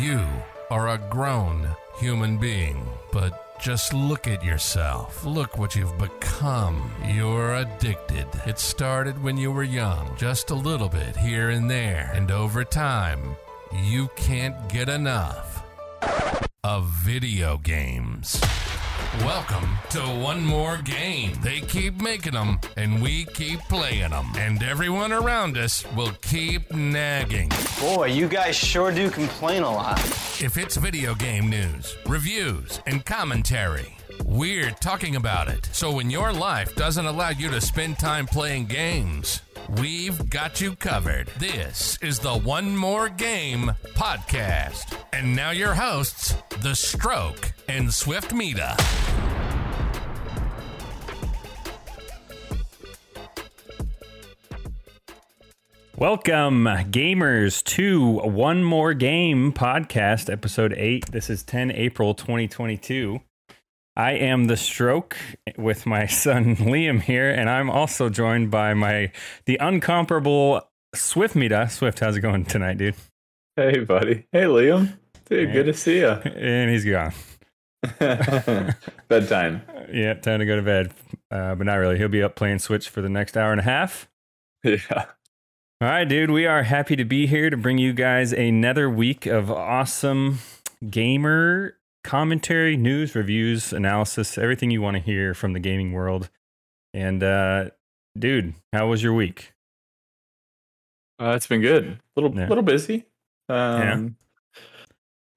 You are a grown human being, but just look at yourself. Look what you've become. You're addicted. It started when you were young, just a little bit here and there, and over time, you can't get enough of video games. Welcome to One More Game. They keep making them, and we keep playing them. And everyone around us will keep nagging. Boy, you guys sure do complain a lot. If it's video game news, reviews, and commentary, we're talking about it. So when your life doesn't allow you to spend time playing games, we've got you covered. This is the One More Game podcast. And now your hosts, The Stroke and Swiftmida. Welcome, gamers, to One More Game podcast, episode 8. This is 10 April 2022. I am the stroke with my son Liam here, and I'm also joined by my the uncomparable Swiftmida. Swift, how's it going tonight, dude? Hey, buddy. Hey, Liam. Dude, Hey. good to see you. And he's gone. Bedtime. Yeah, time to go to bed. Uh, but not really. He'll be up playing Switch for the next hour and a half. Yeah. All right, dude. We are happy to be here to bring you guys another week of awesome gamer commentary, news, reviews, analysis, everything you want to hear from the gaming world. And, uh, dude, how was your week? Uh, it's been good. A little Yeah. little busy. Um,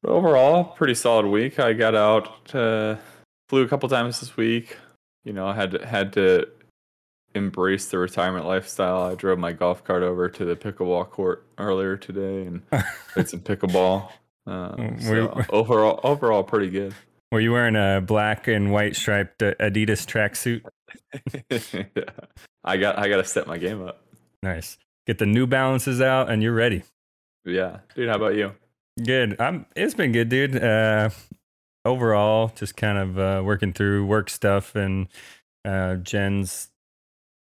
but overall, pretty solid week. I got out, uh, flew a couple times this week. You know, I had to, had to embrace the retirement lifestyle. I drove my golf cart over to the pickleball court earlier today and played some pickleball. Uh, Mm, so overall, overall, pretty good. Were you wearing a black and white striped uh, Adidas tracksuit? yeah. I got I got to step my game up. Nice. Get the New Balances out, and you're ready. Yeah, dude. How about you? Good. I'm. It's been good, dude. Uh, overall, just kind of uh, working through work stuff and uh, Jen's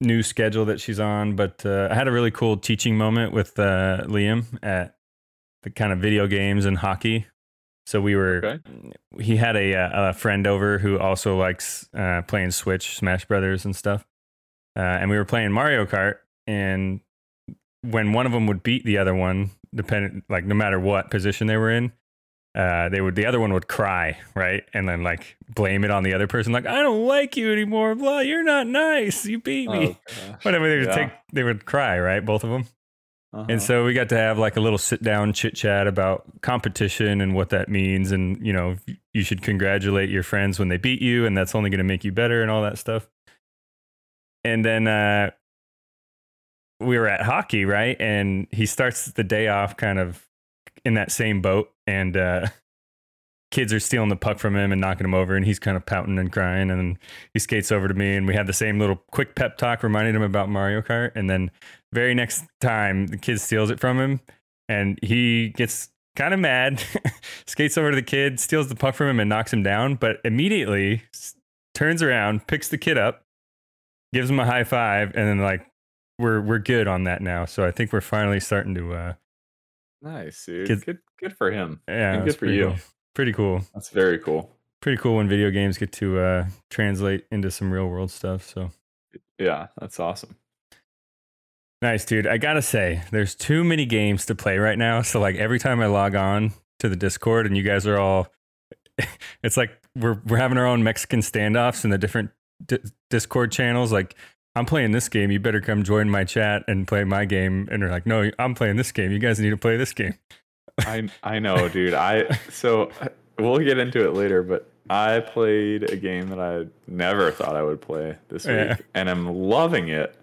new schedule that she's on. But uh, I had a really cool teaching moment with uh, Liam at the kind of video games and hockey. So we were. Okay. He had a, uh, a friend over who also likes uh, playing Switch, Smash Brothers, and stuff. Uh, and we were playing Mario Kart, and when one of them would beat the other one, depending like no matter what position they were in, uh, they would the other one would cry, right, and then like blame it on the other person, like I don't like you anymore, blah, you're not nice, you beat me, Oh, whatever they would Yeah. take, they would cry, right, both of them, Uh-huh. and so we got to have like a little sit down chit chat about competition and what that means, and you know you should congratulate your friends when they beat you, and that's only going to make you better, and all that stuff. And then uh, we were at hockey, right? And he starts the day off kind of in that same boat, and uh, kids are stealing the puck from him and knocking him over, and he's kind of pouting and crying. And he skates over to me, and we had the same little quick pep talk, reminding him about Mario Kart. And then very next time, the kid steals it from him, and he gets kind of mad, skates over to the kid, steals the puck from him, and knocks him down. But immediately turns around, picks the kid up, gives him a high five, and then like we're we're good on that now. So I think we're finally starting to uh nice, dude. Kids- Good, good for him. yeah, And good for you. Cool. Pretty cool. That's very cool. Pretty cool when video games get to uh translate into some real world stuff. So Yeah, that's awesome. nice, dude. I gotta say, there's too many games to play right now. So like every time I log on to the Discord and you guys are all it's like we're we're having our own Mexican standoffs in the different di- Discord channels. Like I'm playing this game, you better come join my chat and play my game. And they're like, no, I'm playing this game. You guys need to play this game. I I know, dude. I so we'll get into it later, but I played a game that I never thought I would play this week, Yeah. and I'm loving it.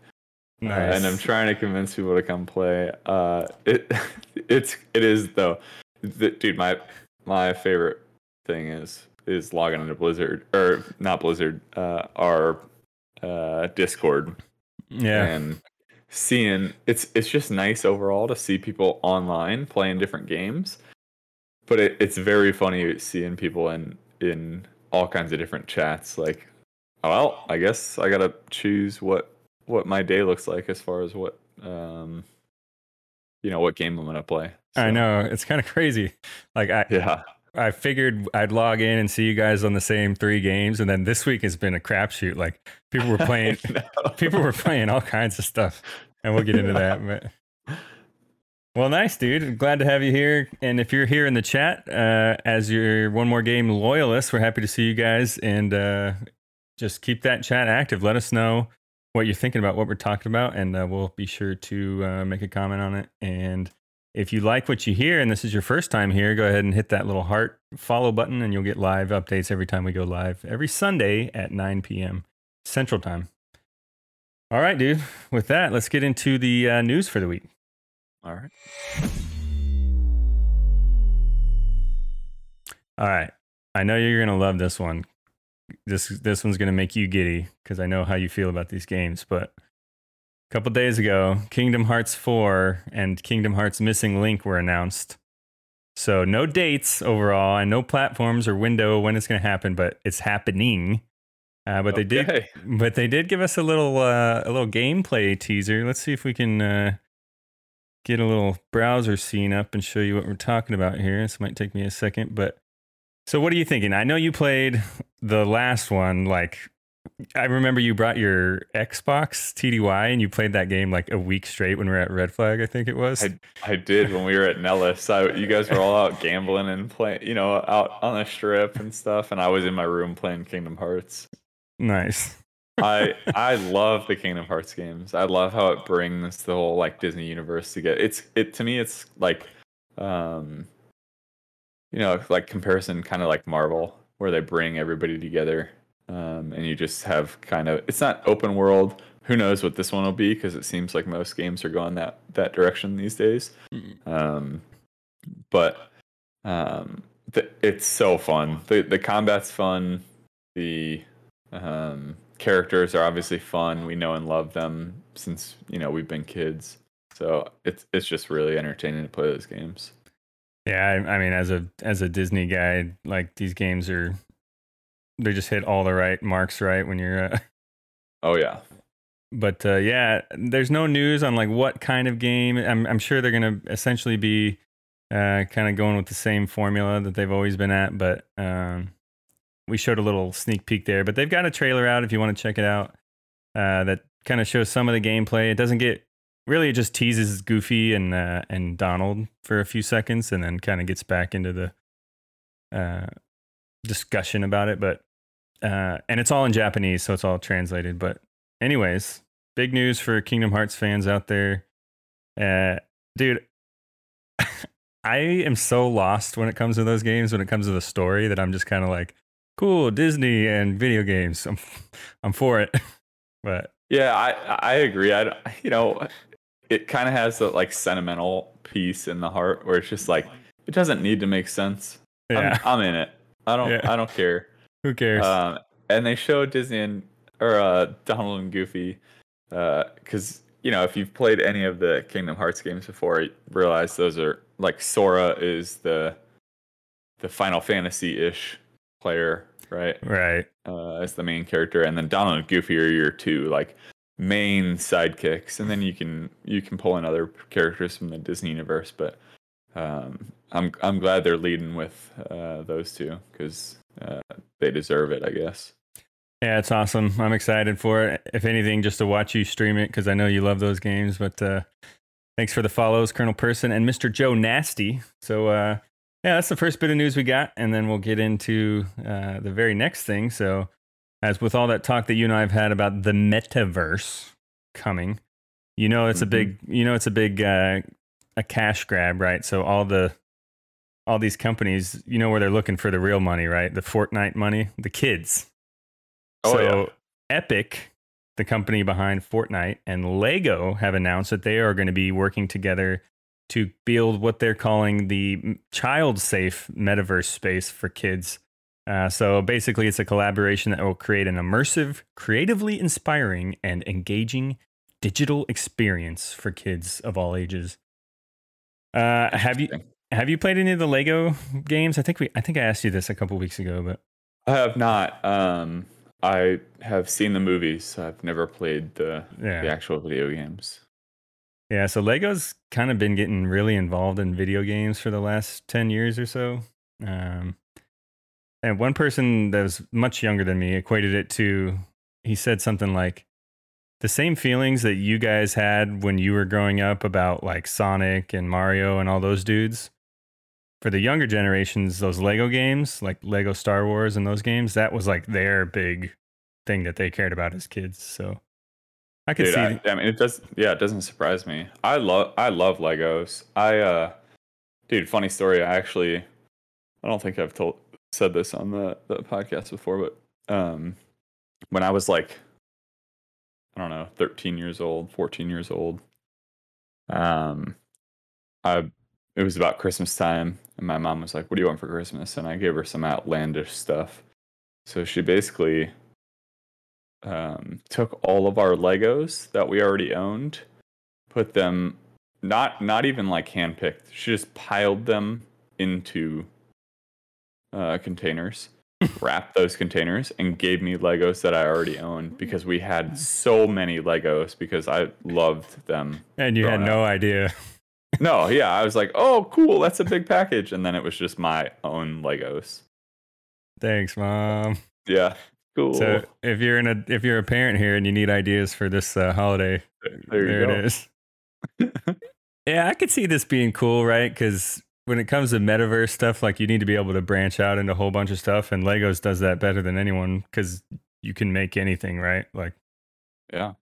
Uh, and I'm trying to convince people to come play. Uh, it it's it is though, the, dude. My my favorite thing is is logging into Blizzard or not Blizzard, uh, our uh, Discord yeah. and seeing it's it's just nice overall to see people online playing different games but it, it's very funny seeing people in in all kinds of different chats like well i guess i gotta choose what what my day looks like as far as what um you know what game i'm gonna play So. I know it's kind of crazy. Like I yeah. I figured I'd log in and see you guys on the same three games, and then this week has been a crapshoot. Like people were playing, people were playing all kinds of stuff, and we'll get into that. But well, nice, dude. Glad to have you here. And if you're here in the chat uh, as your one more game loyalist, we're happy to see you guys, and uh, just keep that chat active. Let us know what you're thinking about what we're talking about, and uh, we'll be sure to uh, make a comment on it. And if you like what you hear and this is your first time here, go ahead and hit that little heart follow button, and you'll get live updates every time we go live every Sunday at 9 p.m. Central Time. All right, dude. With that, let's get into the uh, news for the week. All right. All right. I know you're going to love this one this this one's gonna make you giddy because I know how you feel about these games. But a couple days ago, Kingdom Hearts 4 and Kingdom Hearts Missing Link were announced. So no dates overall and no platforms or window when it's gonna happen, but it's happening. Uh, but okay. they did, but they did give us a little uh, a little gameplay teaser. Let's see if we can uh, get a little browser scene up and show you what we're talking about here. This might take me a second, but so what are you thinking? I know you played the last one like I remember you brought your Xbox TDY and you played that game like a week straight when we were at Red Flag, I think it was. I, I did when we were at Nellis. I, you guys were all out gambling and playing, you know, out on the strip and stuff, and I was in my room playing Kingdom Hearts. Nice. I I love the Kingdom Hearts games. I love how it brings the whole like Disney universe together. It's it to me. It's like, um, you know, like comparison, kind of like Marvel where they bring everybody together um, and you just have kind of it's not open world. Who knows what this one will be because it seems like most games are going that that direction these days. Mm-hmm. um, but um, the, it's so fun. The the combat's fun. The um, characters are obviously fun. We know and love them since you know we've been kids. So it's it's just really entertaining to play those games. Yeah, I, I mean, as a as a Disney guy, like these games are, they just hit all the right marks right when you're. Uh, oh yeah. But uh, yeah, there's no news on like what kind of game. I'm I'm sure they're gonna essentially be uh, kind of going with the same formula that they've always been at. But um, we showed a little sneak peek there. But they've got a trailer out if you want to check it out. Uh, that kind of shows some of the gameplay. It doesn't get really it just teases Goofy and uh, and Donald for a few seconds, and then kind of gets back into the uh, discussion about it. But uh, and it's all in Japanese, so it's all translated. But anyways, big news for Kingdom Hearts fans out there, uh, dude. I am so lost when it comes to those games. When it comes to the story, that I'm just kind of like, cool, Disney and video games. I'm, I'm for it. but yeah, I I agree. I you know it kind of has that like sentimental piece in the heart where it's just like it doesn't need to make sense. Yeah. I'm, I'm in it. I don't. Yeah. I don't care. Who cares? Um, and they show Disney and or uh, Donald and Goofy because uh, you know if you've played any of the Kingdom Hearts games before, you realize those are like Sora is the the Final Fantasy ish player, right? Right. Uh, as the main character, and then Donald and Goofy are your two like main sidekicks, and then you can you can pull in other characters from the Disney universe. But um, I'm I'm glad they're leading with uh, those two because uh, they deserve it, I guess. Yeah, it's awesome. I'm excited for it. If anything, just to watch you stream it because I know you love those games. But uh, thanks for the follows, Colonel Person and Mr. Joe Nasty. So uh, yeah, that's the first bit of news we got, and then we'll get into uh, the very next thing. So as with all that talk that you and I have had about the metaverse coming, you know it's mm-hmm. a big you know it's a big uh, a cash grab, right? So all the all these companies, you know where they're looking for the real money, right? The Fortnite money, the kids. Oh, so yeah. Epic, the company behind Fortnite, and Lego have announced that they are going to be working together to build what they're calling the child safe metaverse space for kids uh, so basically, it's a collaboration that will create an immersive, creatively inspiring, and engaging digital experience for kids of all ages. Uh, have you have you played any of the Lego games? I think we I think I asked you this a couple weeks ago, but I have not. Um, I have seen the movies. I've never played the yeah. the actual video games. Yeah, so Lego's kind of been getting really involved in video games for the last 10 years or so. Um, and one person that was much younger than me equated it to, he said something like, the same feelings that you guys had when you were growing up about like Sonic and Mario and all those dudes. For the younger generations, those Lego games, like Lego Star Wars and those games, that was like their big thing that they cared about as kids. So I could Dude, see. I, I mean, it does. Yeah, it doesn't surprise me. I love. I love Legos. I, uh, dude, funny story. I actually, I don't think I've told said this on the the podcast before, but um, when I was like, I don't know, thirteen years old, fourteen years old, um, I it was about Christmas time, and my mom was like, "What do you want for Christmas?" And I gave her some outlandish stuff. So she basically um, took all of our Legos that we already owned, put them not not even like handpicked. She just piled them into uh, containers, wrapped those containers, and gave me Legos that I already owned because we had so many Legos because I loved them. and you had no idea. No, yeah, I was like, oh, cool, that's a big package, and then it was just my own Legos. Thanks, mom. Yeah, cool. So if you're in a if you're a parent here and you need ideas for this uh, holiday, there you there it is. yeah, I could see this being cool, right? Because when it comes to metaverse stuff, like you need to be able to branch out into a whole bunch of stuff, and Legos does that better than anyone because you can make anything, right? Like, Yeah.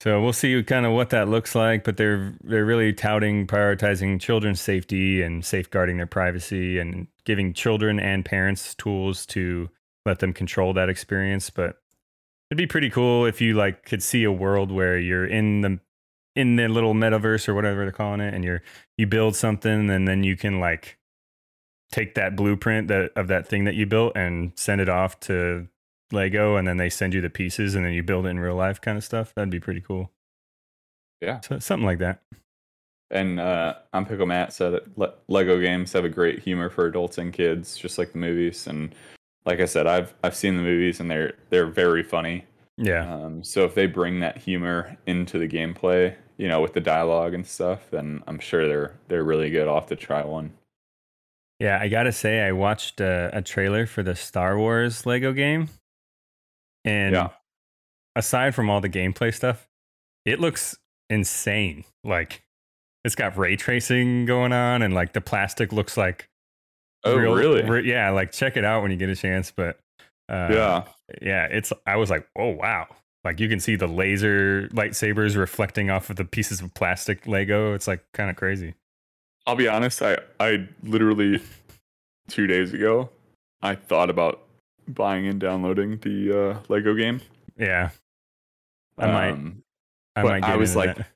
So we'll see kind of what that looks like. But they're they're really touting prioritizing children's safety and safeguarding their privacy and giving children and parents tools to let them control that experience. But it'd be pretty cool if you like could see a world where you're in the in the little metaverse or whatever they're calling it and you're you build something and then you can like take that blueprint that of that thing that you built and send it off to Lego and then they send you the pieces and then you build it in real life kind of stuff. That'd be pretty cool. Yeah. So something like that. And uh, I'm Pickle Matt said that Le- Lego games have a great humor for adults and kids, just like the movies. And like I said, I've I've seen the movies and they're they're very funny. Yeah. Um, so if they bring that humor into the gameplay, you know, with the dialogue and stuff, then I'm sure they're they're really good. I'll have to try one. Yeah, I gotta say, I watched a, a trailer for the Star Wars Lego game, and Yeah. aside from all the gameplay stuff, it looks insane. Like it's got ray tracing going on, and like the plastic looks like Oh, real- really? re- yeah, like check it out when you get a chance. But uh, yeah. yeah, it's. I was like, oh wow, like you can see the laser lightsabers reflecting off of the pieces of plastic Lego. It's like kind of crazy. I'll be honest. I I literally two days ago, I thought about buying and downloading the uh, Lego game. Yeah, I might. Um, I but might get I was like, that.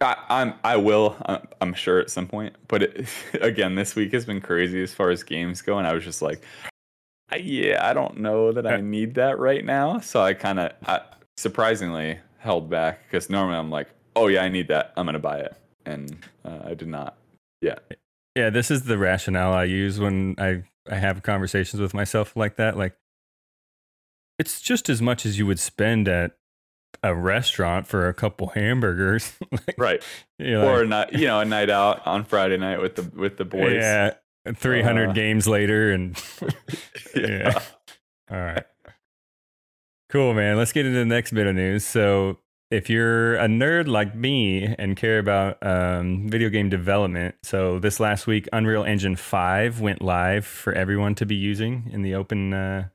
I, I'm I will I'm, I'm sure at some point. But it, again, this week has been crazy as far as games go, and I was just like, I, yeah, I don't know that I need that right now. So I kind of surprisingly held back because normally I'm like, oh yeah, I need that. I'm gonna buy it, and uh, I did not. Yeah. Yeah, this is the rationale I use when I I have conversations with myself like that. Like, it's just as much as you would spend at a restaurant for a couple hamburgers, like, Right. you're or a like, night, you know, a night out on Friday night with the with the boys. yeah, three hundred Uh, games later, and yeah. All right. Cool, man. Let's get into the next bit of news. So, if you're a nerd like me and care about um, video game development, so this last week, Unreal Engine 5 went live for everyone to be using in the open uh,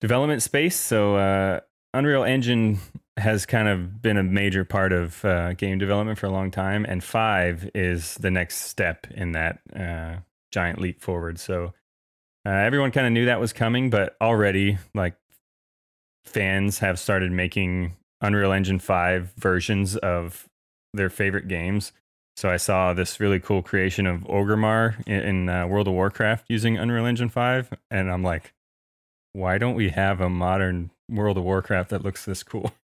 development space. So, uh, Unreal Engine has kind of been a major part of uh, game development for a long time, and 5 is the next step in that uh, giant leap forward. So, uh, everyone kind of knew that was coming, but already, like, fans have started making Unreal Engine 5 versions of their favorite games. So I saw this really cool creation of Orgrimmar in, in uh, World of Warcraft using Unreal Engine 5. And I'm like, why don't we have a modern World of Warcraft that looks this cool?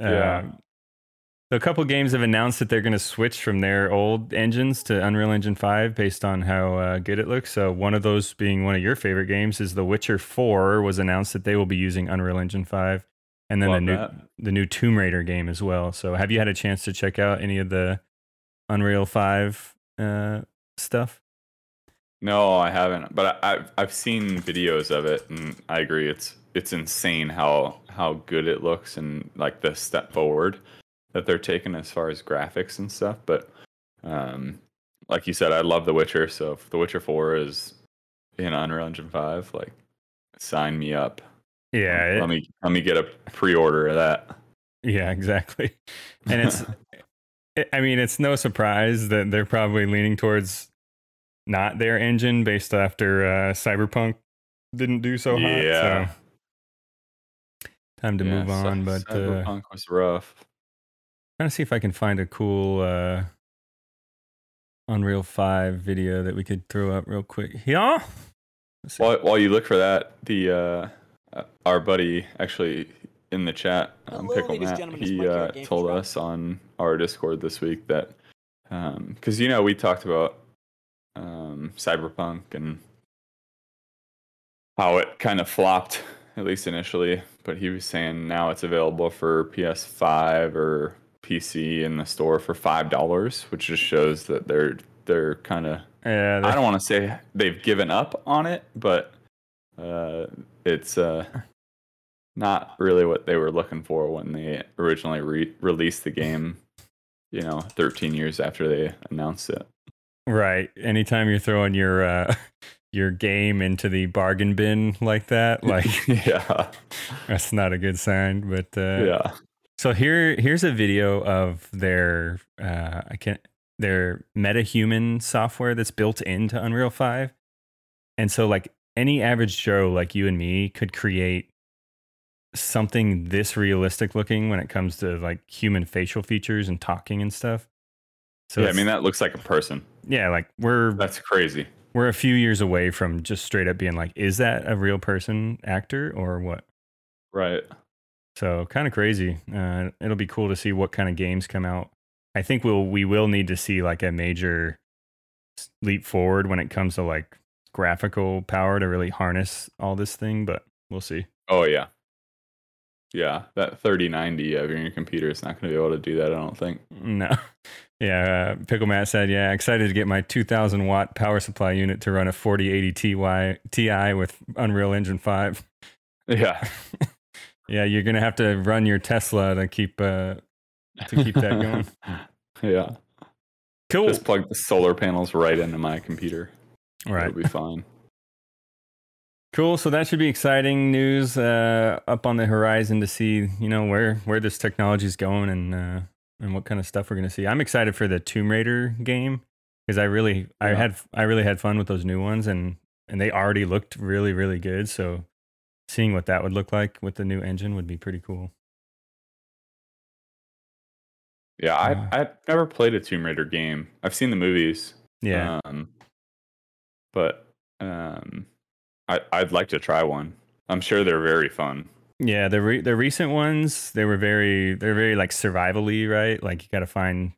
Yeah. Um, so a couple games have announced that they're going to switch from their old engines to Unreal Engine 5 based on how uh, good it looks. So one of those being one of your favorite games is The Witcher 4 was announced that they will be using Unreal Engine 5. and then Love the new that. the new Tomb Raider game as well. So, have you had a chance to check out any of the Unreal Five uh, stuff? No, I haven't, but I, I've I've seen videos of it, and I agree. It's it's insane how how good it looks and like the step forward that they're taking as far as graphics and stuff. But um, like you said, I love The Witcher, so if The Witcher Four is in Unreal Engine Five, like sign me up. Yeah, it- let me let me get a pre-order of that. Yeah, exactly. And it's, it, I mean, it's no surprise that they're probably leaning towards not their engine based after uh, Cyberpunk didn't do so hot. Yeah. So time to Yeah, move Cy- on, but uh, Cyberpunk was rough. trying to see if I can find a cool uh, Unreal 5 video that we could throw up real quick. Yeah. While, while you look for that, the uh, uh, our buddy actually in the chat, um, Hello, Pickle ladies Matt, he uh, told us on our Discord this week that because you know we talked about um, Cyberpunk and how it kind of flopped at least initially, but he was saying now it's available for PS5 or PC in the store for five dollars, which just shows that they're they're kind of yeah, I don't want to say they've given up on it, but uh, it's uh, not really what they were looking for when they originally re- released the game. You know, 13 years after they announced it. Right. Anytime you're throwing your uh, your game into the bargain bin like that, like yeah, that's not a good sign. But uh, yeah, So here here's a video of their uh, I can their MetaHuman software that's built into Unreal Five, and so like any average Joe like you and me could create something this realistic looking when it comes to like human facial features and talking and stuff. So yeah. I mean, that looks like a person. Yeah, like we're That's crazy. we're a few years away from just straight up being like, is that a real person actor or what? Right. So kind of crazy. Uh, it'll be cool to see what kind of games come out. I think we'll we will need to see like a major leap forward when it comes to like graphical power to really harness all this thing, but we'll see. Oh yeah. Yeah, that 3090 of your computer is not going to be able to do that. I don't think. No. Yeah, uh, Pickle Matt said, "Yeah, excited to get my 2000 watt power supply unit to run a 4080 Ti Ti with Unreal Engine 5." Yeah. Yeah, you're gonna have to run your Tesla to keep uh, to keep that going. yeah. Cool. Just plug the solar panels right into my computer. right. It'll be fine. Cool. So that should be exciting news uh, up on the horizon to see, you know, where where this technology is going and uh, and what kind of stuff we're going to see. I'm excited for the Tomb Raider game because I really I had I really had fun with those new ones and and they already looked really really good. So seeing what that would look like with the new engine would be pretty cool. Yeah, Uh, I I've never played a Tomb Raider game. I've seen the movies. Yeah. Um, but um, I I'd like to try one. I'm sure they're very fun. Yeah, the re- the recent ones they were very they're very like survivally, right? Like you got to find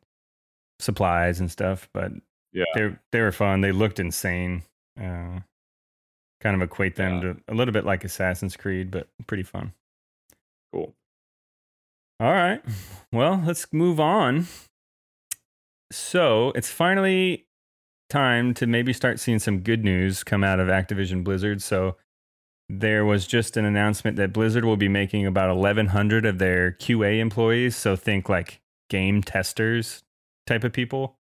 supplies and stuff, but Yeah. they they were fun. They looked insane. Uh, kind of equate them Yeah. to a little bit like Assassin's Creed, but pretty fun. Cool. All right, well let's move on. So it's finally time to maybe start seeing some good news come out of Activision Blizzard. So there was just an announcement that Blizzard will be making about 1,100 of their QA employees. So think like game testers type of people,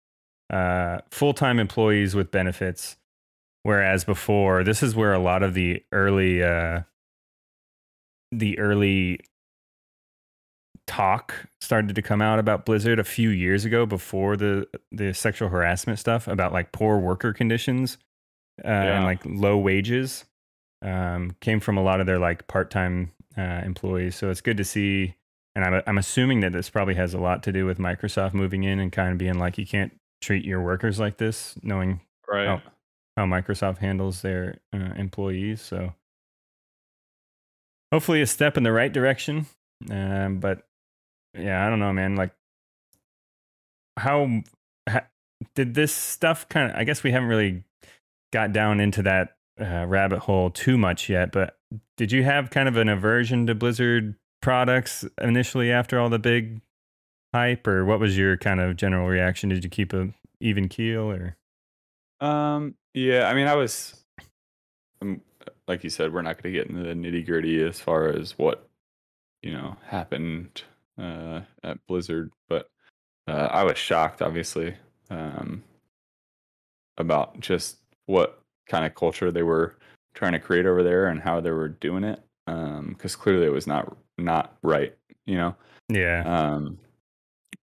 uh, full time employees with benefits. Whereas before, this is where a lot of the early, uh, the early talk started to come out about Blizzard a few years ago before the the sexual harassment stuff about like poor worker conditions uh, and like low wages um, came from a lot of their like part time uh, employees. So it's good to see. And I'm I'm assuming that this probably has a lot to do with Microsoft moving in and kind of being like you can't treat your workers like this, knowing Right. Oh. how Microsoft handles their uh, employees. So hopefully a step in the right direction. Um, but yeah, I don't know, man. Like how, did this stuff kind of? I guess we haven't really got down into that uh, rabbit hole too much yet. But did you have kind of an aversion to Blizzard products initially after all the big hype, or what was your kind of general reaction? Did you keep a even keel, or? Um. Yeah. I mean, I was. Um, like you said, we're not going to get into the nitty gritty as far as what you know happened uh, at Blizzard, but uh, I was shocked, obviously, um, about just what kind of culture they were trying to create over there and how they were doing it. Because um, clearly it was not not right, you know. Yeah. Um.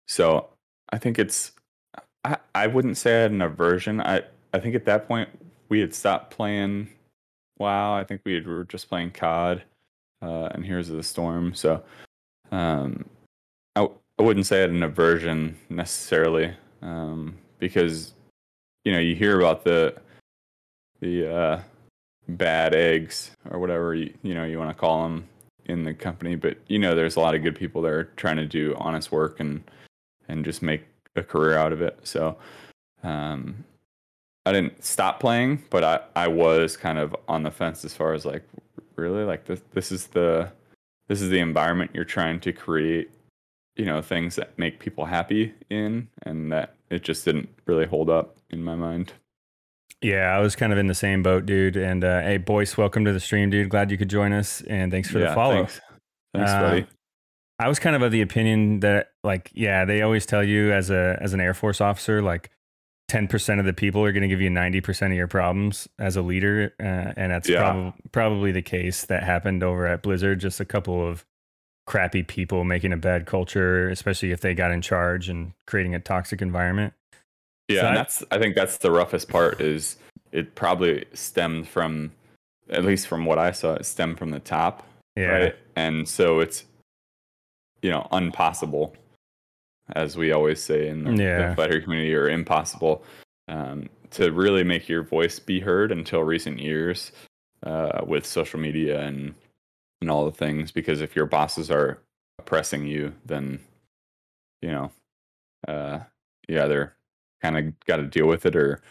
So I think it's. I I wouldn't say I had an aversion. I I think at that point we had stopped playing WoW. I think we, had, we were just playing COD, uh, and Heroes of the Storm. So, um, I wouldn't say I had an aversion necessarily, um, because you know you hear about the the uh, bad eggs or whatever you, you know you want to call them in the company, but you know there's a lot of good people there trying to do honest work and and just make a career out of it. So um, I didn't stop playing, but I, I was kind of on the fence as far as like really like this this is the this is the environment you're trying to create you know things that make people happy in and that it just didn't really hold up in my mind yeah, I was kind of in the same boat, dude. And uh, hey, Boyce, welcome to the stream, dude. Glad you could join us, and thanks for yeah, the follow. Thanks, thanks uh, buddy. I was kind of of the opinion that, like, yeah, they always tell you as a as an Air Force officer, like, ten percent of the people are going to give you ninety percent of your problems as a leader, uh, and that's yeah. prob- probably the case that happened over at Blizzard. Just a couple of crappy people making a bad culture, especially if they got in charge and creating a toxic environment. Yeah, so and that's I think that's the roughest part is it probably stemmed from at least from what I saw, it stemmed from the top. Yeah. Right. And so it's you know, impossible, as we always say in the, yeah. the fighter community, or impossible um, to really make your voice be heard until recent years uh, with social media and and all the things. Because if your bosses are oppressing you, then you know, uh, you either kind of got to deal with it or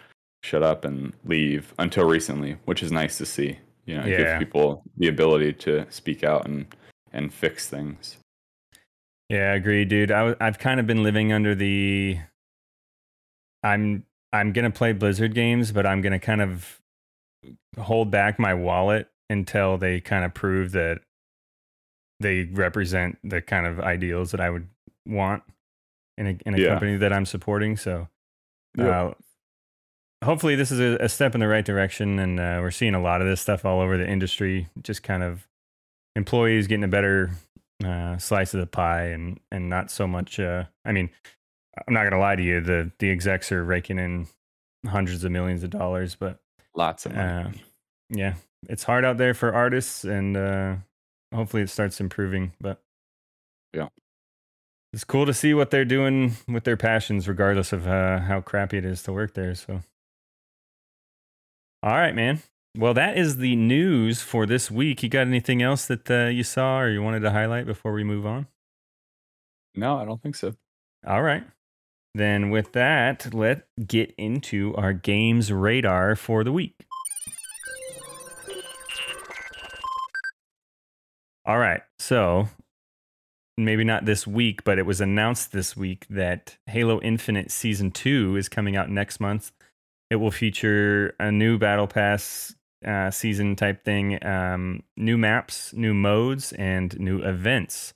shut up and leave until recently, which is nice to see. You know, it yeah. gives people the ability to speak out and and fix things. Yeah, I agree, dude. I w- I've kind of been living under the I'm I'm gonna play Blizzard games, but I'm gonna kind of hold back my wallet until they kind of prove that they represent the kind of ideals that I would want in a in a yeah. company that I'm supporting. So uh, hopefully, this is a, a, step in the right direction, and uh, we're seeing a lot of this stuff all over the industry. Just kind of employees getting a better uh, slice of the pie, and and not so much. Uh, I mean, I'm not gonna lie to you. The the execs are raking in hundreds of millions of dollars, but lots of money. Uh, yeah, it's hard out there for artists, and uh, hopefully, it starts improving. But yeah, it's cool to see what they're doing with their passions, regardless of uh, how crappy it is to work there. So, all right, man. Well, that is the news for this week. You got anything else that uh, you saw or you wanted to highlight before we move on? No, I don't think so. All right. Then, with that, let's get into our games radar for the week. All right. So, maybe not this week, but it was announced this week that Halo Infinite Season 2 is coming out next month. It will feature a new Battle Pass uh, season type thing, um, new maps, new modes, and new events.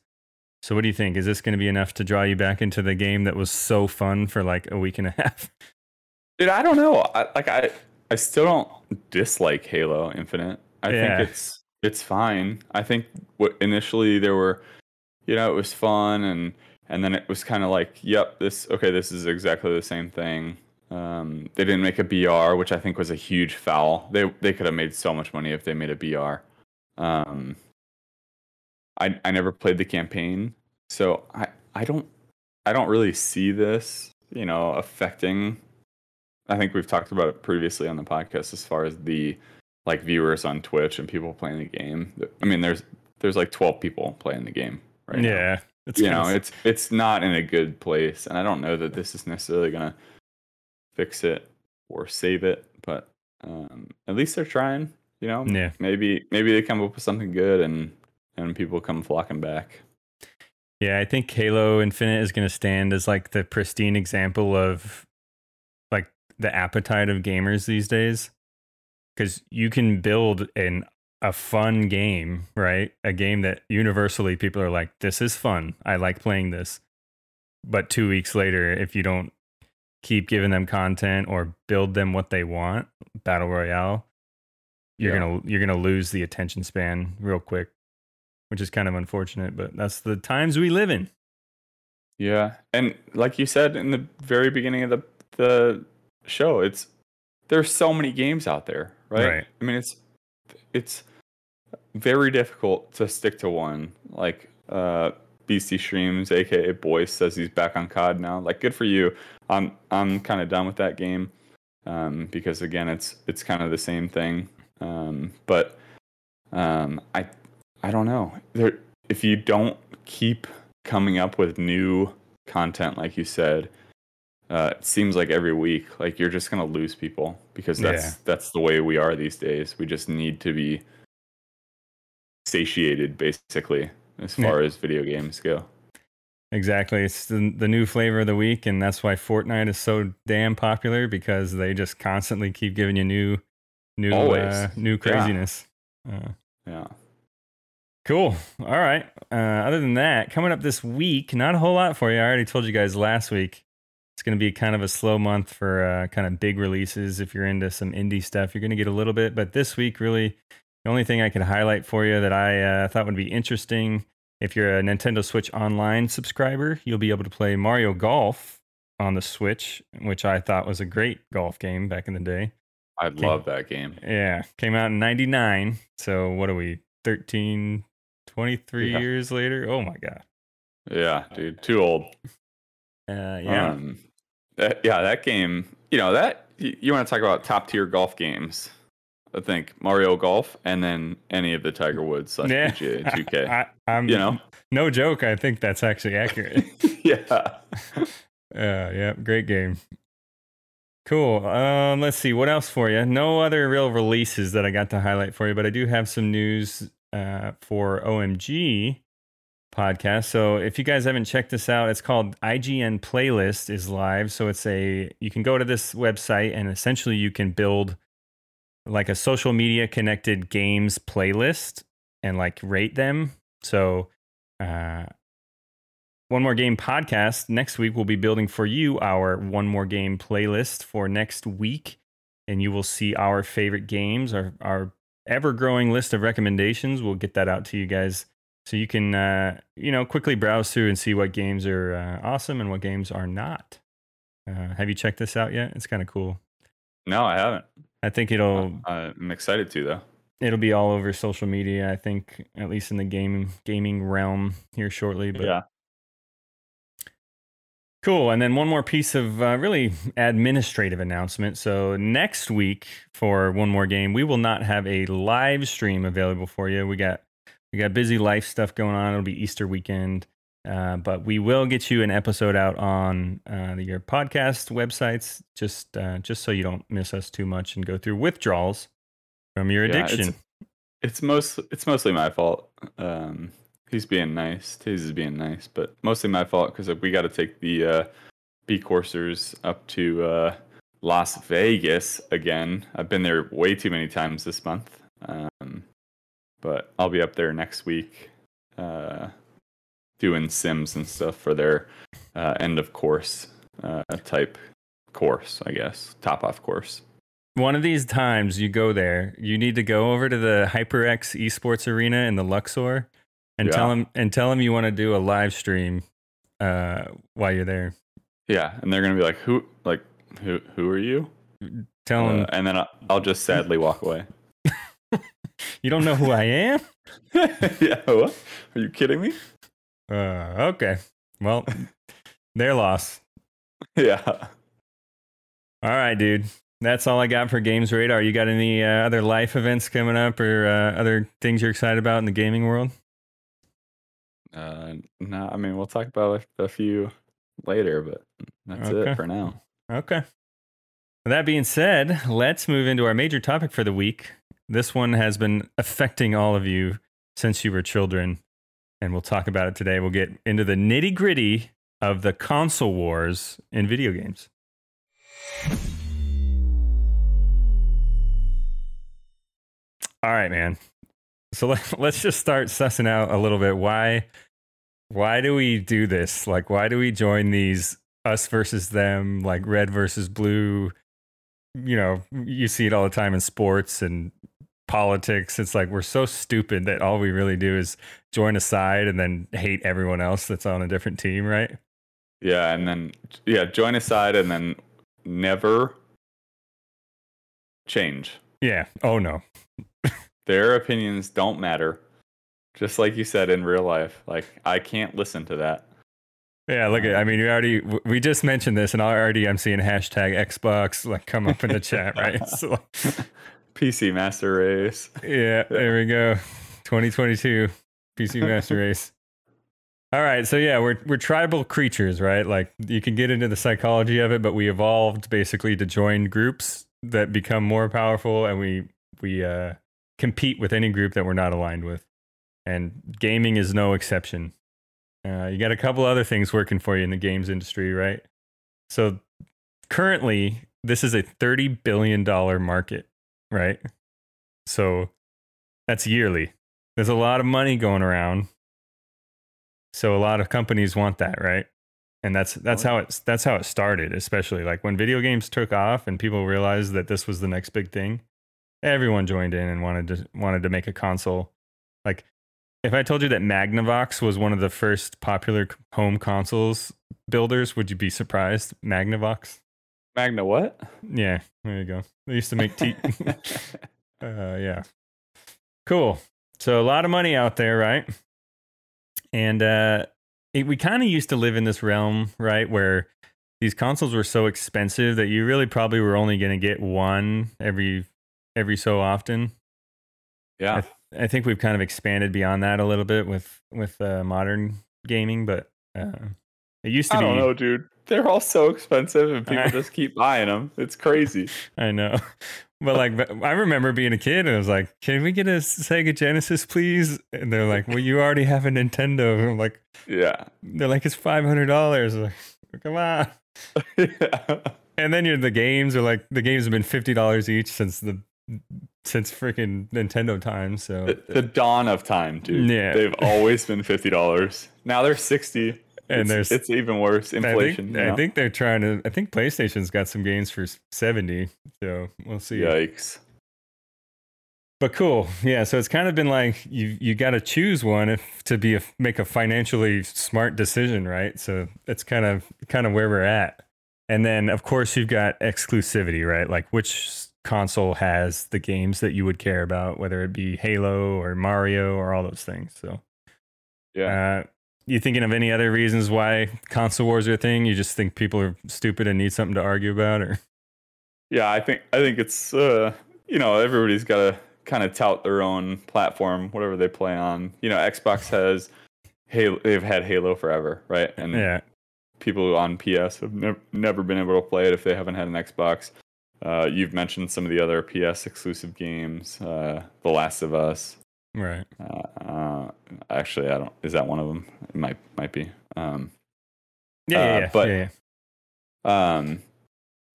So, what do you think? Is this going to be enough to draw you back into the game that was so fun for like a week and a half? Dude, I don't know. I, like, I I still don't dislike Halo Infinite. I yeah. think it's it's fine. I think what initially there were you know, it was fun and and then it was kind of like, yep, this okay, this is exactly the same thing. Um, they didn't make a BR, which I think was a huge foul. They they could have made so much money if they made a BR. Um, I I never played the campaign, so I I don't I don't really see this, you know, affecting. I think we've talked about it previously on the podcast as far as the like viewers on Twitch and people playing the game. I mean, there's there's like 12 people playing the game right yeah now. it's you know it's it's not in a good place and i don't know that this is necessarily going to fix it or save it but um, at least they're trying you know yeah maybe maybe they come up with something good and and people come flocking back. Yeah, I think Halo Infinite is going to stand as like the pristine example of like the appetite of gamers these days. Because you can build an a fun game, right? A game that universally people are like, "This is fun. I like playing this." But two weeks later, if you don't keep giving them content or build them what they want, battle royale, you're Yeah. gonna you're gonna lose the attention span real quick, which is kind of unfortunate. But that's the times we live in. Yeah, and like you said in the very beginning of the the show, it's there's so many games out there, right? Right. I mean, it's it's very difficult to stick to one. Like uh, BC Streams, aka Boyce, says he's back on COD now. Like, good for you. I'm I'm kind of done with that game um, because again, it's it's kind of the same thing. Um, but um, I I don't know. There, if you don't keep coming up with new content, like you said, uh, it seems like every week, like you're just gonna lose people because that's Yeah. that's the way we are these days. We just need to be satiated, basically, as Yeah. far as video games go. Exactly. It's the, the new flavor of the week, and that's why Fortnite is so damn popular because they just constantly keep giving you new, new, uh, new craziness. Uh, Yeah. cool. All right. Uh, other than that, coming up this week, not a whole lot for you. I already told you guys last week. It's going to be kind of a slow month for uh, kind of big releases. If you're into some indie stuff, you're going to get a little bit. But this week, really, the only thing I could highlight for you that I uh, thought would be interesting if you're a Nintendo Switch Online subscriber, you'll be able to play Mario Golf on the Switch, which I thought was a great golf game back in the day. I love that game. Yeah, came out in 99. So what are we, 13, 23 Yeah. years later? Oh my God. Yeah, dude, too old. Uh, yeah. Um, that, yeah, that game. You know that you, you want to talk about top tier golf games? I think Mario Golf, and then any of the Tiger Woods slash yeah. PGA 2K. I, I'm, you know? no joke. I think that's actually accurate. yeah. Uh, yeah, great game. Cool. Um, let's see what else for you. No other real releases that I got to highlight for you, but I do have some news uh, for OMG podcast. So if you guys haven't checked this out, it's called IGN Playlist is live. So it's a you can go to this website and essentially you can build like a social media connected games playlist and like rate them. So uh, one More Game podcast. Next week, we'll be building for you our One More Game playlist for next week. And you will see our favorite games, our, our ever growing list of recommendations. We'll get that out to you guys so you can, uh, you know, quickly browse through and see what games are uh, awesome and what games are not. Uh, have you checked this out yet? It's kind of cool. No, I haven't. I think it'll I'm excited to though. it'll be all over social media. I think at least in the game gaming realm here shortly. But yeah. Cool. And then one more piece of uh, really administrative announcement. So next week for one more game, we will not have a live stream available for you. We got we got busy life stuff going on. It'll be Easter weekend, uh, but we will get you an episode out on uh, your podcast websites, just uh, just so you don't miss us too much and go through withdrawals from your Yeah, it's- addiction. It's most it's mostly my fault. Um, he's being nice. Taze is being nice, but mostly my fault because we got to take the uh, B coursers up to uh, Las Vegas again. I've been there way too many times this month, but I'll be up there next week, uh, doing sims and stuff for their uh, end of course uh, type course, I guess, top off course. One of these times you go there, you need to go over to the HyperX Esports Arena in the Luxor and tell Yeah. them and tell them you want to do a live stream uh, while you're there. Yeah, and they're gonna be like, "Who? Like, who? Who are you?" Tell Uh, them and then I'll, I'll just sadly walk away. You don't know who I am. yeah, what? Are you kidding me? Uh, okay, well, their loss. Yeah. All right, dude. That's all I got for Games Radar. You got any uh, other life events coming up or uh, other things you're excited about in the gaming world? Uh, no, I mean we'll talk about a, a few later, but that's Okay. it for now. Okay. With that being said, let's move into our major topic for the week. This one has been affecting all of you since you were children. And we'll talk about it today. We'll get into the nitty gritty of the console wars in video games. All right, man. So let, let's just start sussing out a little bit why why do we do this? Like why do we join these us versus them, like red versus blue? You know, you see it all the time in sports and politics. It's like we're so stupid that all we really do is join a side and then hate everyone else that's on a different team, right? Yeah, and then yeah, join a side and then never change. Yeah. Oh no. Their opinions don't matter. Just like you said in real life. Like I can't listen to that. Yeah, look at I mean you already we just mentioned this and already I'm seeing hashtag Xbox like come up in the chat, right? So, PC Master Race. Yeah, there we go. 2022 PC Master Race. All right, so yeah, we're we're tribal creatures, right? Like you can get into the psychology of it, but we evolved basically to join groups that become more powerful, and we we uh, compete with any group that we're not aligned with. And gaming is no exception. Uh, you got a couple other things working for you in the games industry, right? So currently, this is a thirty billion dollar market, right? So that's yearly. There's a lot of money going around so a lot of companies want that, right? And that's that's how it's that's how it started, especially like when video games took off and people realized that this was the next big thing. Everyone joined in and wanted to wanted to make a console. Like if I told you that Magnavox was one of the first popular home consoles builders, would you be surprised? Magnavox? Magna what? Yeah, there you go. They used to make t uh yeah. Cool. So a lot of money out there, right? And uh, it, we kind of used to live in this realm, right, where these consoles were so expensive that you really probably were only going to get one every every so often. Yeah, I, th- I, think we've kind of expanded beyond that a little bit with with uh, modern gaming, but uh, it used to I be. I don't know, dude. They're all so expensive, and people just keep buying them. It's crazy. I know. But like, I remember being a kid and I was like, "Can we get a Sega Genesis, please?" And they're like, "Well, you already have a Nintendo." And I'm like, "Yeah." They're like, "It's five hundred dollars." Like, Come on. yeah. And then you're the games are like the games have been fifty dollars each since the since freaking Nintendo time. So the, the, dawn of time, dude. Yeah, they've always been fifty dollars. Now they're sixty and it's, there's it's even worse inflation. I think, I think, they're trying to. I think PlayStation's got some games for seventy, so we'll see. Yikes! But cool, yeah. So it's kind of been like you you got to choose one if to be a, make a financially smart decision, right? So it's kind of kind of where we're at. And then of course you've got exclusivity, right? Like which console has the games that you would care about, whether it be Halo or Mario or all those things. So yeah. Uh, you thinking of any other reasons why console wars are a thing? You just think people are stupid and need something to argue about, or? Yeah, I think I think it's uh, you know everybody's got to kind of tout their own platform, whatever they play on. You know, Xbox has Halo. They've had Halo forever, right? And yeah, people on PS have never never been able to play it if they haven't had an Xbox. Uh, you've mentioned some of the other PS exclusive games, uh, The Last of Us. Right. Uh, uh, actually, I don't. Is that one of them? It might might be. Um, yeah, yeah, uh, yeah, but yeah, yeah. um,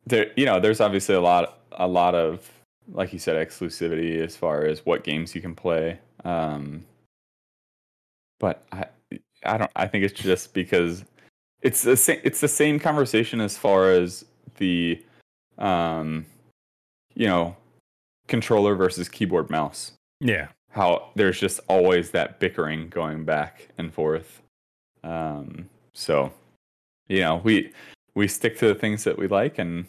there, you know, there's obviously a lot, a lot of, like you said, exclusivity as far as what games you can play. Um, but I, I don't. I think it's just because it's the same. It's the same conversation as far as the, um, you know, controller versus keyboard mouse. Yeah how there's just always that bickering going back and forth. Um, so, you know, we we stick to the things that we like, and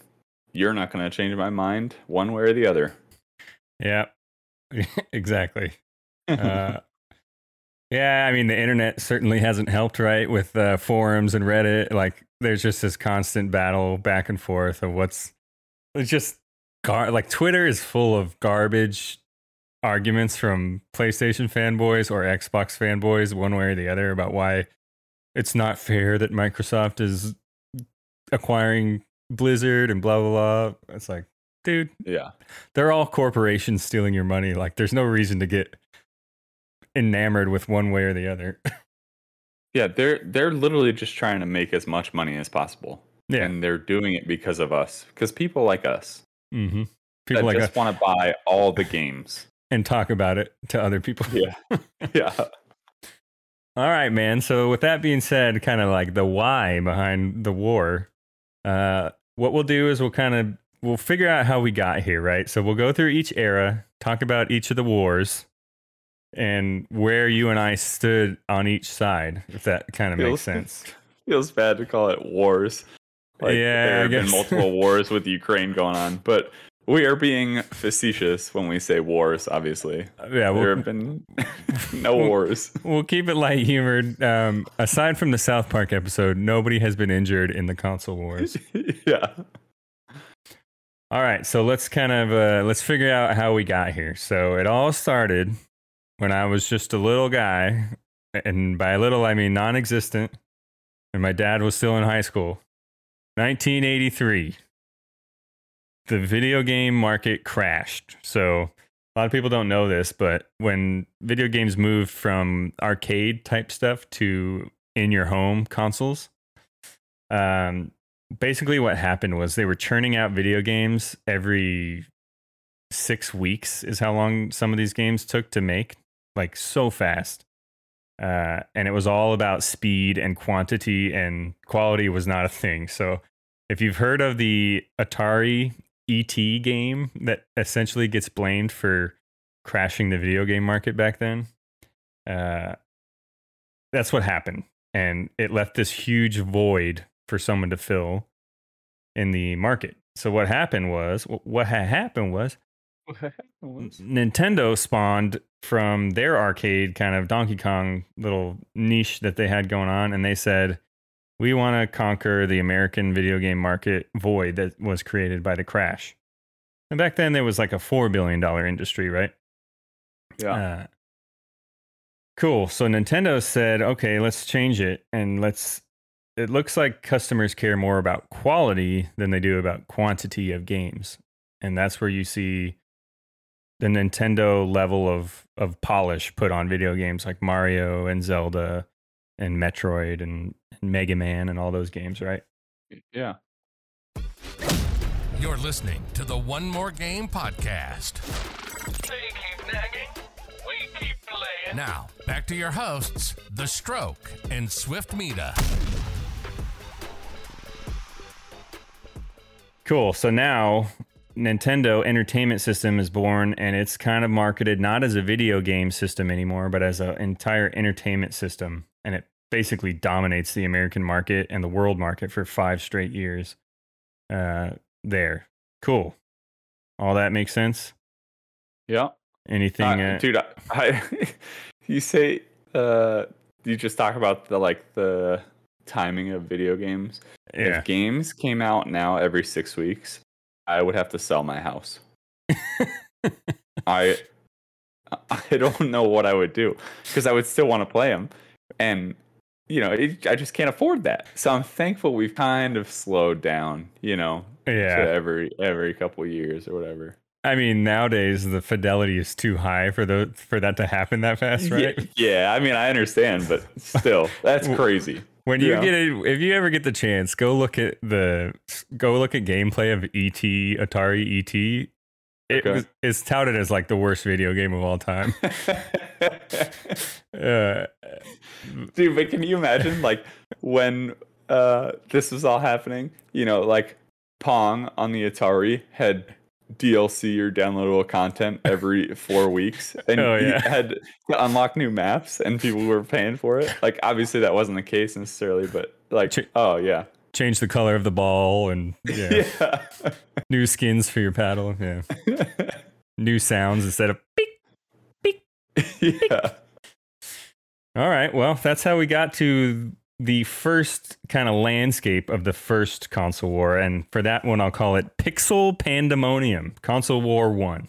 you're not going to change my mind one way or the other. Yeah, exactly. uh, yeah, I mean, the internet certainly hasn't helped, right? With uh, forums and Reddit, like there's just this constant battle back and forth of what's it's just gar- like Twitter is full of garbage arguments from PlayStation fanboys or Xbox fanboys, one way or the other, about why it's not fair that Microsoft is acquiring Blizzard and blah blah blah. It's like, dude, yeah, they're all corporations stealing your money. Like, there's no reason to get enamored with one way or the other. Yeah, they're they're literally just trying to make as much money as possible. Yeah. And they're doing it because of us. Because people like us mm-hmm. that People like just want to buy all the games. And talk about it to other people. Yeah. Yeah. All right, man. So with that being said, kind of like the why behind the war, uh, what we'll do is we'll kind of we'll figure out how we got here, right? So we'll go through each era, talk about each of the wars, and where you and I stood on each side, if that kind of makes sense. Feels bad to call it wars. Yeah, there have been multiple wars with Ukraine going on, but we are being facetious when we say wars. Obviously, Yeah, there we'll, have been no wars. we'll keep it light humored. Um, aside from the South Park episode, nobody has been injured in the console wars. yeah, All right, so let's kind of uh, let's figure out how we got here. So it all started when I was just a little guy, and by little I mean non-existent, and my dad was still in high school. 1983. The video game market crashed. So a lot of people don't know this, but when video games moved from arcade type stuff to in your home consoles, um, basically what happened was they were churning out video games every six weeks is how long some of these games took to make like so fast uh, and it was all about speed and quantity and quality was not a thing so if you've heard of the atari et game that essentially gets blamed for crashing the video game market back then uh, that's what happened and it left this huge void for someone to fill in the market. So what happened was what had happened was Nintendo spawned from their arcade kind of Donkey Kong little niche that they had going on and they said we want to conquer the American video game market void that was created by the crash. And back then there was like a 4 billion dollar industry, right? yeah. Uh, cool. So Nintendo said, okay, let's change it and let's. It looks like customers care more about quality than they do about quantity of games, and that's where you see the Nintendo level of of polish put on video games like Mario and Zelda and Metroid and Mega Man and all those games, right? yeah. You're listening to the One More Game podcast. They keep nagging, we keep playing. Now, back to your hosts, The Stroke and Swiftmida. Cool. So now Nintendo Entertainment System is born and it's kind of marketed not as a video game system anymore, but as an entire entertainment system. And it basically dominates the American market and the world market for five straight years. Uh, there. Cool. All that makes sense? Yeah. Anything? Uh, Uh, dude, I, I you say uh you just talk about the like the timing of video games. yeah. If games came out now every 6 weeks, I would have to sell my house. I I don't know what I would do because I would still want to play them and you know, it, I just can't afford that. So I'm thankful we've kind of slowed down, you know, yeah. every every couple years or whatever. I mean, nowadays the fidelity is too high for the for that to happen that fast, right? Yeah, yeah, I mean, I understand, but still, that's crazy. When you get it, if you ever get the chance, go look at the go look at gameplay of ET Atari ET. It Okay. was, it's touted as like the worst video game of all time. Uh, Dude, but can you imagine like when uh this was all happening? You know, like Pong on the Atari had DLC or downloadable content every four weeks, and Oh, you had to unlock new maps, and people were paying for it. Like, obviously, that wasn't the case necessarily, but like, Ch- oh yeah, change the color of the ball and yeah, yeah, new skins for your paddle. Yeah, new sounds instead of beep. beep. yeah. All right. Well, that's how we got to the first kind of landscape of the first console war. And for that one, I'll call it Pixel Pandemonium, Console War 1.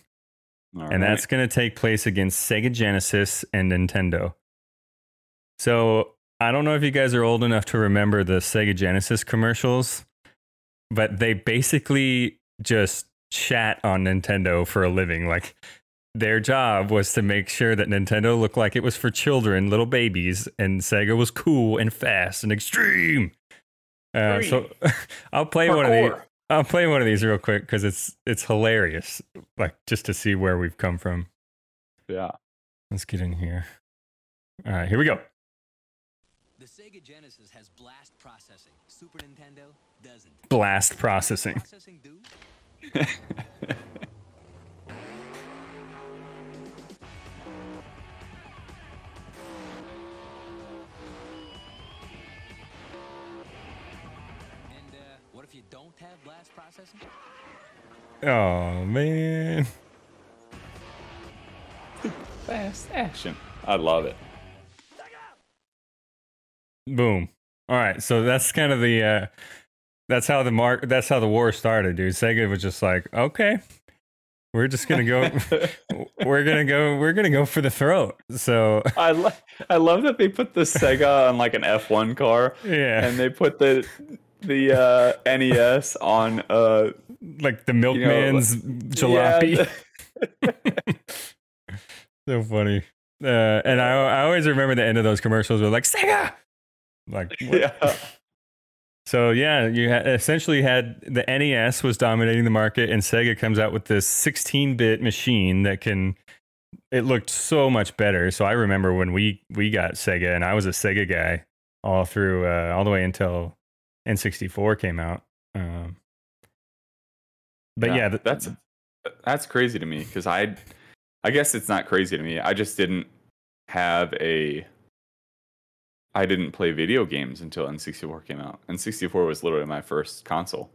All and that's going to take place against Sega Genesis and Nintendo. So I don't know if you guys are old enough to remember the Sega Genesis commercials, but they basically just chat on Nintendo for a living. Like their job was to make sure that Nintendo looked like it was for children, little babies, and Sega was cool and fast and extreme. Uh, so I'll play one of these. I'll play one of these real quick because it's it's hilarious. Like just to see where we've come from. Yeah. Let's get in here. All right, here we go. The Sega Genesis has blast processing. Super Nintendo doesn't. Blast processing. Processing do? And uh, what if you don't have blast processing? Oh man. Fast action. I love it. Boom. All right, so that's kind of the uh that's how the mark that's how the war started, dude. Sega was just like, "Okay. We're just going to go we're going to go we're going to go for the throat." So, I lo- I love that they put the Sega on like an F1 car, yeah. and they put the the uh, NES on uh like the you know, milkman's jalopy. Yeah, so funny. Uh, and I I always remember the end of those commercials were like Sega. Like what? yeah. So yeah, you ha- essentially had the NES was dominating the market, and Sega comes out with this 16-bit machine that can. It looked so much better. So I remember when we we got Sega, and I was a Sega guy all through uh, all the way until N64 came out. Um, but yeah, th- that's that's crazy to me because I I guess it's not crazy to me. I just didn't have a I didn't play video games until N64 came out. N64 was literally my first console.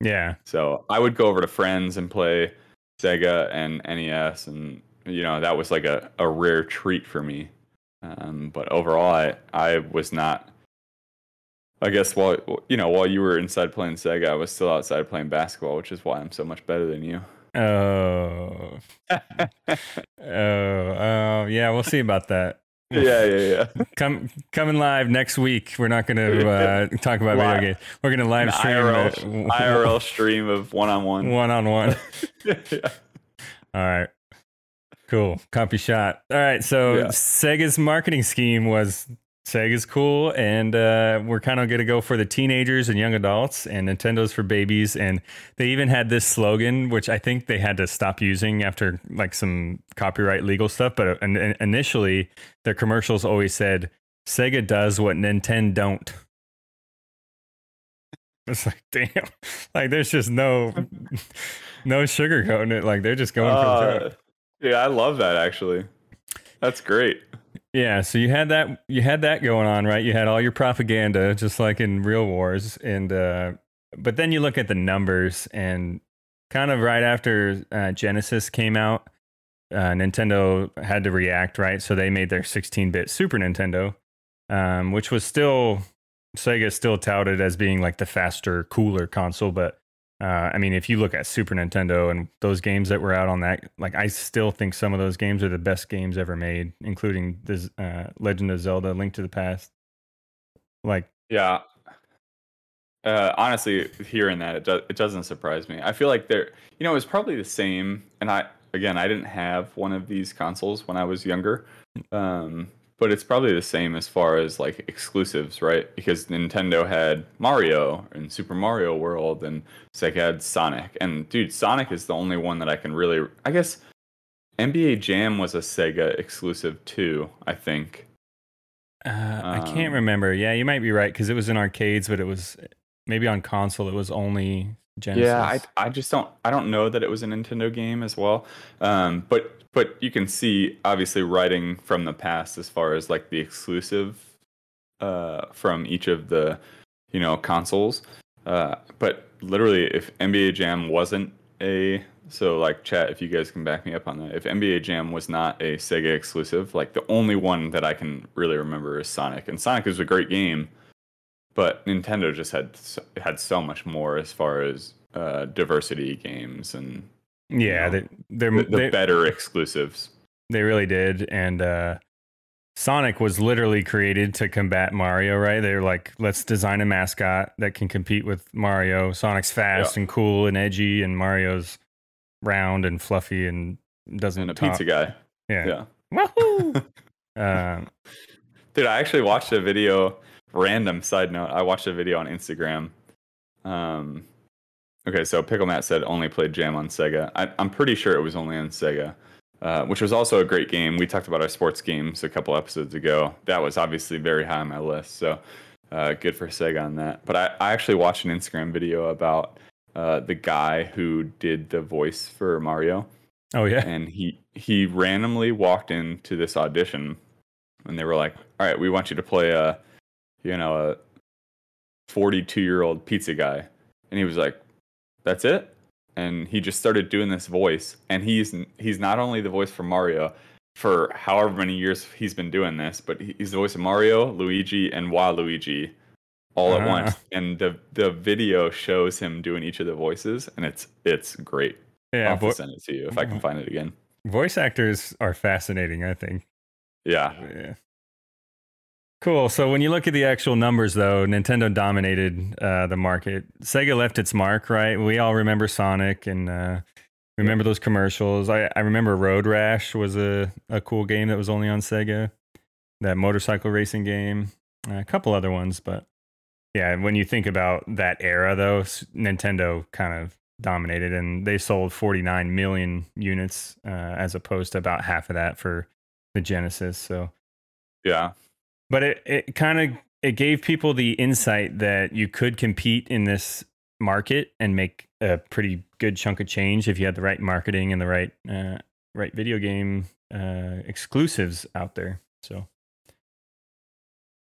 yeah, So I would go over to friends and play Sega and NES, and you know that was like a, a rare treat for me. Um, but overall, I I was not. I guess while you know while you were inside playing Sega, I was still outside playing basketball, which is why I'm so much better than you. oh, oh, oh, yeah. We'll see about that. Yeah, yeah, yeah. Come coming live next week. We're not going to uh, talk about Live. video games. We're going to live An stream IRL, uh, IRL stream of one on one. one on one. All right. Cool. Copy shot. All right. So Yeah. Sega's marketing scheme was Sega's cool, and uh, we're kind of going to go for the teenagers and young adults, and Nintendo's for babies. And they even had this slogan, which I think they had to stop using after like some copyright legal stuff. But uh, in- in- initially, their commercials always said, Sega does what Nintendo don't. It's like, damn. Like, there's just no. No sugarcoating it. Like they're just going for the. Uh, yeah, I love that actually. That's great. Yeah, so you had that you had that going on, right? You had all your propaganda just like in real wars and uh but then you look at the numbers and kind of right after uh, Genesis came out, uh, Nintendo had to react, right? So they made their 16-bit Super Nintendo, um, which was still Sega still touted as being like the faster, cooler console, but uh, I mean, if you look at Super Nintendo and those games that were out on that, like I still think some of those games are the best games ever made, including the uh, Legend of Zelda: Link to the Past. Like, Yeah. Uh, honestly, hearing that it does it doesn't surprise me. I feel like there, you know, it was probably the same. And I again, I didn't have one of these consoles when I was younger, um, but it's probably the same as far as like exclusives, right? Because Nintendo had Mario and Super Mario World, and Sega had Sonic. And dude, Sonic is the only one that I can really. I guess NBA Jam was a Sega exclusive too. I think. uh, I can't Um, remember. Yeah, you might be right because it was in arcades, but it was maybe on console. It was only Genesis. Yeah, I I just don't I don't know that it was a Nintendo game as well. Um, but but you can see obviously writing from the past as far as like the exclusive uh, from each of the you know consoles. Uh, but literally, if NBA Jam wasn't a so like chat, if you guys can back me up on that, if NBA Jam was not a Sega exclusive, like the only one that I can really remember is Sonic, and Sonic is a great game but Nintendo just had so, had so much more as far as uh, diversity games and yeah, know, they, they're, the, the they, better exclusives. They really did. And uh, Sonic was literally created to combat Mario, right? They're like, let's design a mascot that can compete with Mario. Sonic's fast and cool and edgy, and Mario's round and fluffy and doesn't and a talk. pizza guy. Yeah. Yeah. Wahoo! um, Dude, I actually watched a video. Random side note: I watched a video on Instagram. Um, okay, so Pickle Matt said only played Jam on Sega. I, I'm pretty sure it was only on Sega, uh, which was also a great game. We talked about our sports games a couple episodes ago. That was obviously very high on my list. So uh, good for Sega on that. But I, I actually watched an Instagram video about uh, the guy who did the voice for Mario oh yeah. and he he randomly walked into this audition and they were like all right we want you to play a you know a 42 year old pizza guy and he was like that's it and he just started doing this voice and he's he's not only the voice for mario for however many years he's been doing this but he's the voice of mario luigi and waluigi all at Ah. once and the the video shows him doing each of the voices and it's it's great Yeah. i'll vo- send it to you if i can find it again voice actors are fascinating. I think. yeah Yeah. Cool. So when you look at the actual numbers, though, Nintendo dominated uh, the market. Sega left its mark, right? We all remember Sonic and uh, remember those commercials. I, I remember Road Rash was a, a cool game that was only on Sega. That motorcycle racing game, a couple other ones, but yeah. When you think about that era, though, s- Nintendo kind of dominated, and they sold 49 million units uh, as opposed to about half of that for the Genesis. So yeah but it, it kind of it gave people the insight that you could compete in this market and make a pretty good chunk of change if you had the right marketing and the right uh, right video game uh, exclusives out there. So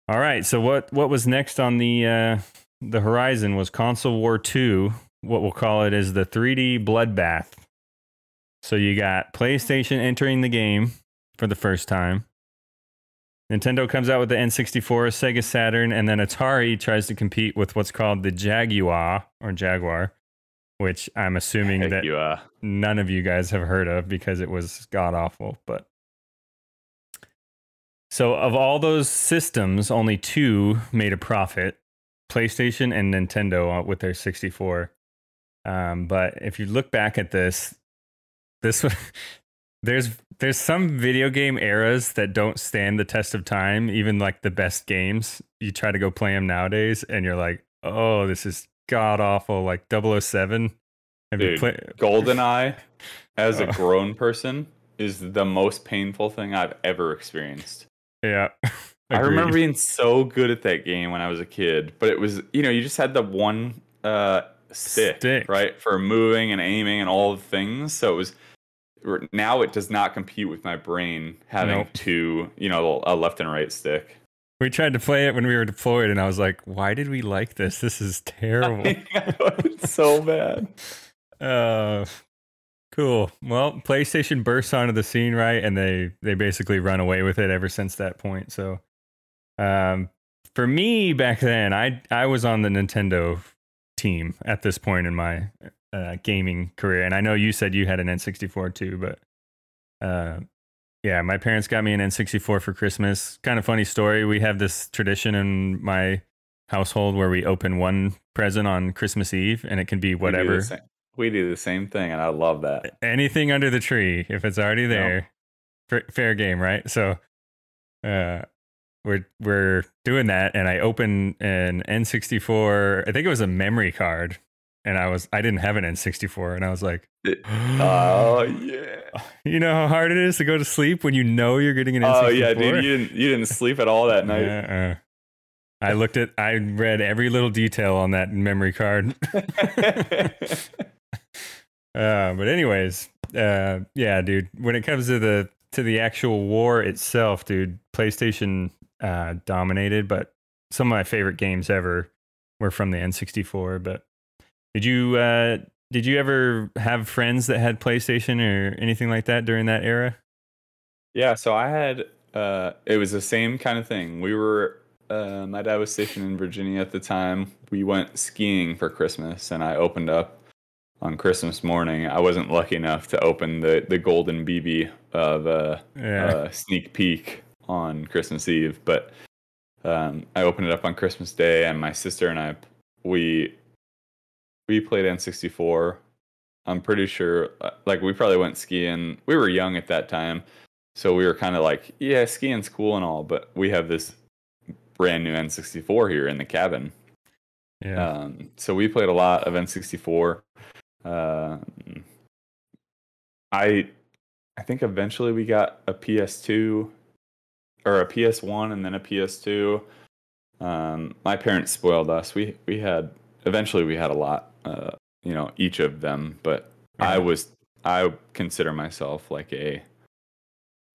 all right so what what was next on the uh, the horizon was console war 2 what we'll call it is the 3d bloodbath. So you got playstation entering the game for the first time Nintendo comes out with the N64, Sega Saturn, and then Atari tries to compete with what's called the Jaguar or Jaguar, which I'm assuming Heck that you, none of you guys have heard of because it was god awful. But so, of all those systems, only two made a profit PlayStation and Nintendo uh, with their 64. Um, but if you look back at this, this there's there's some video game eras that don't stand the test of time. Even like the best games, you try to go play them nowadays, and you're like, oh, this is god awful. Like 007. Have you Dude, played? GoldenEye, as a Oh. grown person, is the most painful thing I've ever experienced. Yeah. I remember being so good at that game when I was a kid, but it was you know you just had the one uh, stick, Stick. right for moving and aiming and all the things. So it was now it does not compete with my brain having Nope. two you know a left and right stick. We tried to play it when we were deployed, and I was like, "Why did we like this? This is terrible." it's so bad. uh, cool. Well, PlayStation bursts onto the scene, right, and they they basically run away with it ever since that point. So, um, for me back then, I I was on the Nintendo team at this point in my uh, gaming career, and I know you said you had an N64 too, but uh, yeah, my parents got me an N64 for Christmas. Kind of funny story. We have this tradition in my household where we open one present on Christmas Eve, and it can be We do the whatever, same- We do the same thing, and I love that. anything under the tree. If it's already there, fa- fair game, right? So, uh, we're we're doing that, and I open an N64. I think it was a memory card, and I was I didn't have an N64, and I was like, Oh yeah. you know how hard it is to go to sleep when you know you're getting an N64. Oh yeah, dude, you didn't you didn't sleep at all that night. Uh-uh. I looked at, I read every little detail on that memory card. Uh, but anyways, uh, yeah, dude. When it comes to the to the actual war itself, dude, PlayStation uh, dominated. But some of my favorite games ever were from the N64. But did you uh, did you ever have friends that had PlayStation or anything like that during that era? Yeah, so I had uh it was the same kind of thing. We were uh my dad was stationed in Virginia at the time. We went skiing for Christmas and I opened up on Christmas morning. I wasn't lucky enough to open the the golden BB of uh, Yeah. uh sneak peek on Christmas Eve, but um I opened it up on Christmas Day and my sister and I we we played N64 I'm pretty sure, uh, like, we probably went skiing. We were young at that time. So we were kind of like, yeah, skiing's cool and all, but we have this brand new N64 here in the cabin. Yeah. Um, so we played a lot of N64. Uh, I I think eventually we got a PS2 or a PS1 and then a PS2. Um, my parents spoiled us. We we had eventually we had a lot, uh, you know, each of them. But I was I consider myself like a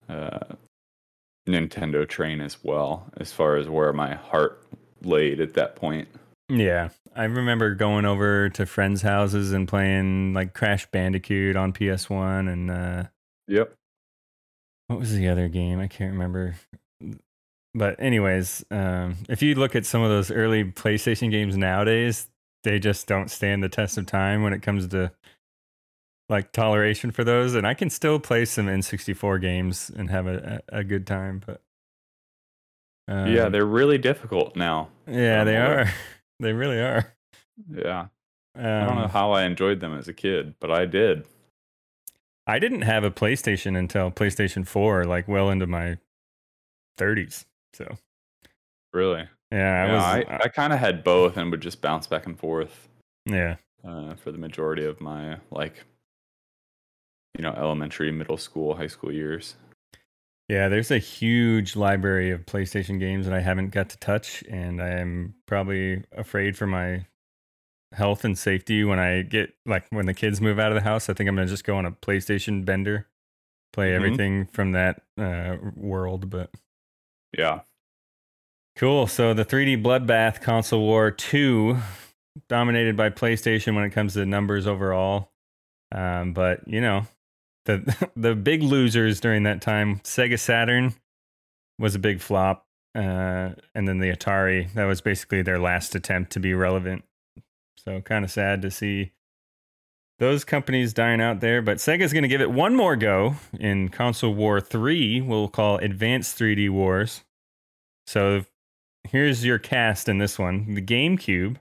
uh, Nintendo train as well, as far as where my heart laid at that point. Yeah. I remember going over to friends' houses and playing like Crash Bandicoot on PS1 and uh Yep. what was the other game? I can't remember. But anyways, um if you look at some of those early PlayStation games nowadays, they just don't stand the test of time when it comes to like toleration for those and I can still play some N64 games and have a a, good time, but yeah, um, they're really difficult now. yeah, they are. They really are. Yeah. I don't know Um, how I enjoyed them as a kid, but I did. I didn't have a PlayStation until PlayStation 4, like well into my 30s. So, Really. Yeah, I Yeah, was, I, uh, I kind of had both and would just bounce back and forth yeah. uh, for the majority of my like, you know, elementary, middle school, high school years. Yeah, there's a huge library of PlayStation games that I haven't got to touch, and I am probably afraid for my health and safety when I get like when the kids move out of the house. I think I'm gonna just go on a PlayStation bender, play Mhm. everything from that uh, world. But Yeah. Cool. So the 3D Bloodbath Console War 2 dominated by PlayStation when it comes to numbers overall. Um, but you know, the the big losers during that time, Sega Saturn was a big flop. Uh, and then the Atari, that was basically their last attempt to be relevant. So kind of sad to see those companies dying out there. But Sega's going to give it one more go in Console War 3, we'll call Advanced 3D Wars. So here's your cast in this one the GameCube,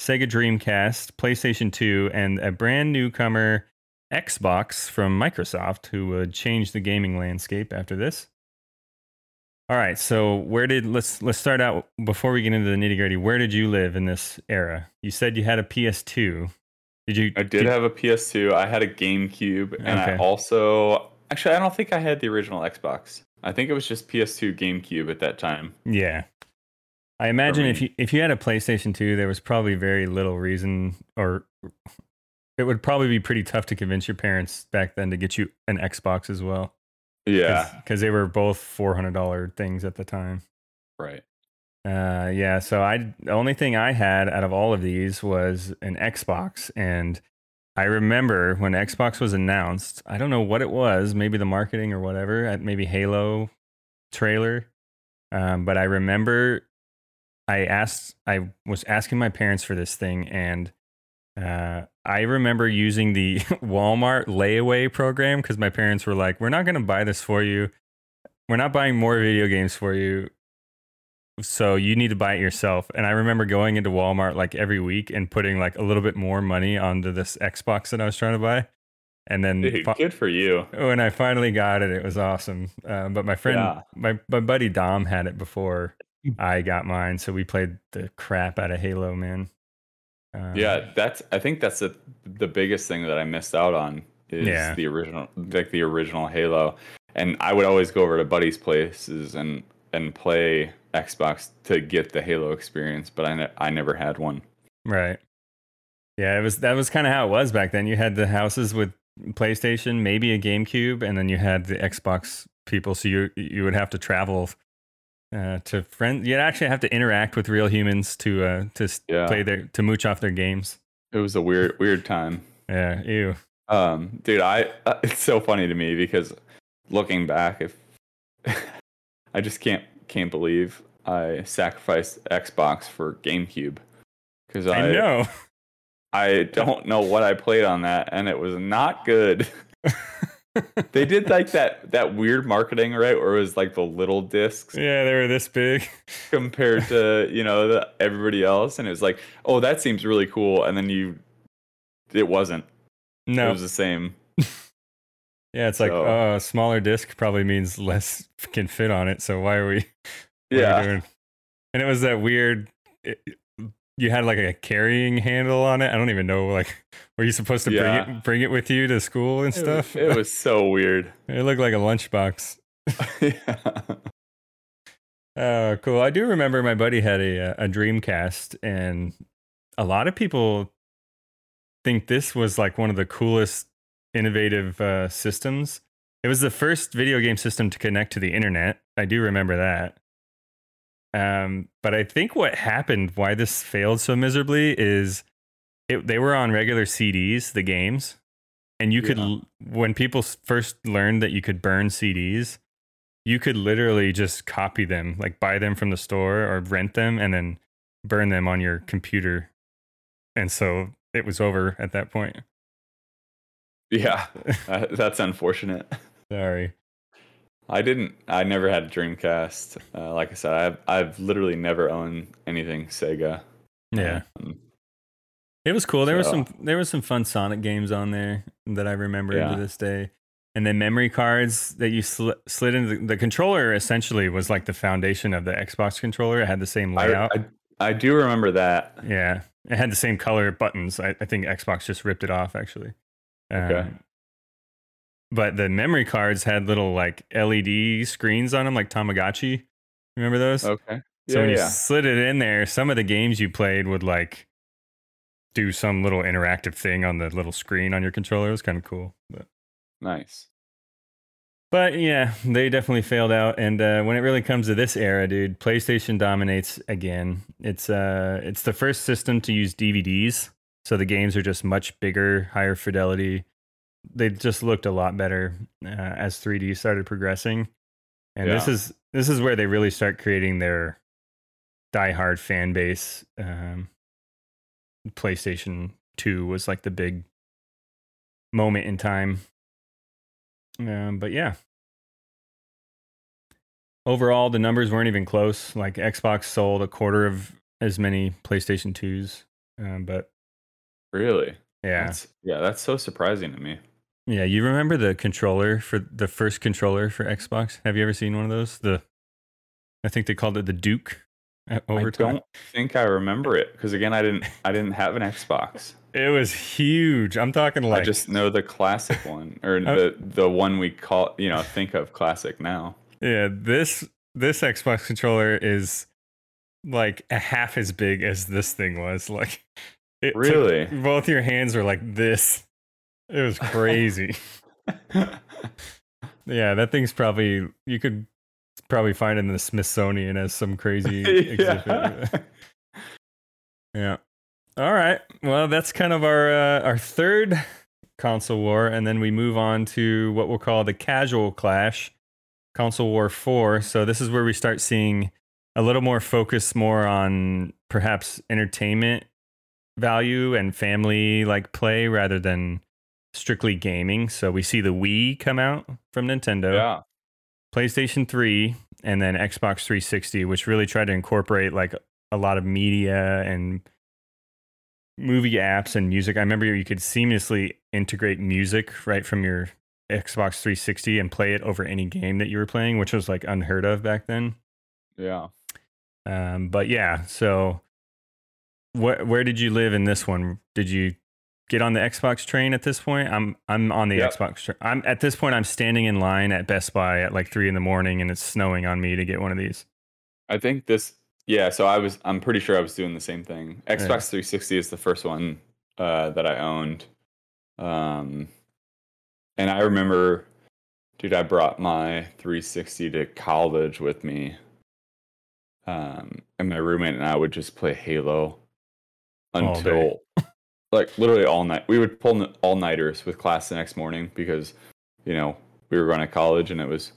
Sega Dreamcast, PlayStation 2, and a brand newcomer Xbox from Microsoft who would change the gaming landscape after this. All right, so where did let's let's start out before we get into the nitty gritty. Where did you live in this era? You said you had a PS2. Did you? I did have a PS2. I had a GameCube, and I also actually I don't think I had the original Xbox. I think it was just PS2, GameCube at that time. Yeah. I imagine if you if you had a PlayStation 2, there was probably very little reason or it would probably be pretty tough to convince your parents back then to get you an Xbox as well. Yeah, Because they were both $400 things at the time. right. Uh, yeah. So I, the only thing I had out of all of these was an Xbox. And I remember when Xbox was announced, I don't know what it was, maybe the marketing or whatever, maybe Halo trailer. Um, but I remember I asked, I was asking my parents for this thing, and uh, I remember using the Walmart layaway program because my parents were like, "We're not going to buy this for you. We're not buying more video games for you. So you need to buy it yourself." And I remember going into Walmart like every week and putting like a little bit more money onto this Xbox that I was trying to buy. And then Dude, fi- good for you. when I finally got it, it was awesome. Uh, but my friend, Yeah. my my buddy Dom had it before I got mine, so we played the crap out of Halo, man. Um, Yeah, that's. I think that's the the biggest thing that I missed out on is Yeah. the original, like the original Halo. And I would always go over to buddies' places and and play Xbox to get the Halo experience, but I ne- I never had one. right. Yeah, it was that was kind of how it was back then. You had the houses with PlayStation, maybe a GameCube, and then you had the Xbox people. So you you would have to travel uh, to friends. You'd actually have to interact with real humans to uh, to Yeah. play their to mooch off their games. It was a weird weird time. Yeah, ew. Um, dude, I uh, it's so funny to me because looking back, if I just can't can't believe I sacrificed Xbox for GameCube because I I know. I don't know what I played on that, and it was not good. they did like that that weird marketing, right? Where it was like the little discs yeah, they were this big. compared to you know the, everybody else, and it was like, oh, that seems really cool, and then you, it wasn't. No, it was the same. Yeah, it's like So- oh, a smaller disc probably means less can fit on it. So why are we? are Yeah. doing? And it was that weird. It, you had like a carrying handle on it. I don't even know. Like, were you supposed to bring it bring it with you to school and It was- stuff? It was so weird. it looked like a lunchbox. yeah. Oh, cool. I do remember my buddy had a uh, a Dreamcast, and a lot of people think this was like one of the coolest, innovative uh, systems. It was the first video game system to connect to the internet. I do remember that. Um, but I think what happened, why this failed so miserably, is it, they were on regular CDs, the games, and you could, Yeah. when people first learned that you could burn CDs, you could literally just copy them, like buy them from the store or rent them and then burn them on your computer. And so it was over at that point. Yeah. That's unfortunate. Sorry. I didn't. I never had a Dreamcast. Uh, like I said, I've I've literally never owned anything Sega. Yeah. Um, It was cool. There was some there was some fun Sonic games on there that I remember Yeah. to this day. And then memory cards that you sli- slid into the, the controller essentially was like the foundation of the Xbox controller. It had the same layout. I I do remember that. Yeah, it had the same color buttons. I, I think Xbox just ripped it off actually. Okay. But the memory cards had little like LED screens on them, like Tamagotchi. Remember those? Okay. so Yeah. when you yeah. slid it in there, some of the games you played would like do some little interactive thing on the little screen on your controller. It was kind of cool. But Nice. but yeah, they definitely failed out. And uh, when it really comes to this era, dude, PlayStation dominates again. It's uh, it's the first system to use DVDs, so the games are just much bigger, higher fidelity. They just looked a lot better uh, as 3D started progressing. And this is this is where they really start creating their diehard fan base. Um, PlayStation Two was like the big moment in time. Um, but yeah. Overall, the numbers weren't even close. Like Xbox sold a quarter of as many PlayStation 2s. Um, but Really? yeah. That's, yeah. That's so surprising to me. Yeah, you remember the controller for the first controller for Xbox? Have you ever seen one of those? The I think they called it the Duke at I don't think I remember it because again, I didn't. I didn't have an Xbox. It was huge. I'm talking like I just know the classic one or the the one we call you know think of classic now. Yeah, this this Xbox controller is like a half as big as this thing was. Like it took- Really? both your hands were like this. It was crazy. yeah, that thing's probably you could probably find it in the Smithsonian as some crazy exhibit. yeah. Yeah. All right. Well, that's kind of our uh, our third console war, and then we move on to what we'll call the casual clash, console war four. So this is where we start seeing a little more focus, more on perhaps entertainment value and family like play rather than strictly gaming. So we see the Wii come out from Nintendo. yeah. PlayStation 3 and then Xbox 360, which really tried to incorporate like a lot of media and movie apps and music. I remember you could seamlessly integrate music right from your Xbox 360 and play it over any game that you were playing, which was like unheard of back then. Yeah. Um, but yeah, so where where did you live in this one? Did you get on the Xbox train at this point? I'm I'm on the Yep. Xbox train. I'm at this point. I'm standing in line at Best Buy at like three in the morning, and it's snowing on me to get one of these. I think this. Yeah. So I was. I'm pretty sure I was doing the same thing. Xbox 360 is the first one uh, that I owned. Um, and I remember, dude, I brought my 360 to college with me. Um, and my roommate and I would just play Halo until like literally all night. We would pull all nighters with class the next morning because, you know, we were going to college and it was,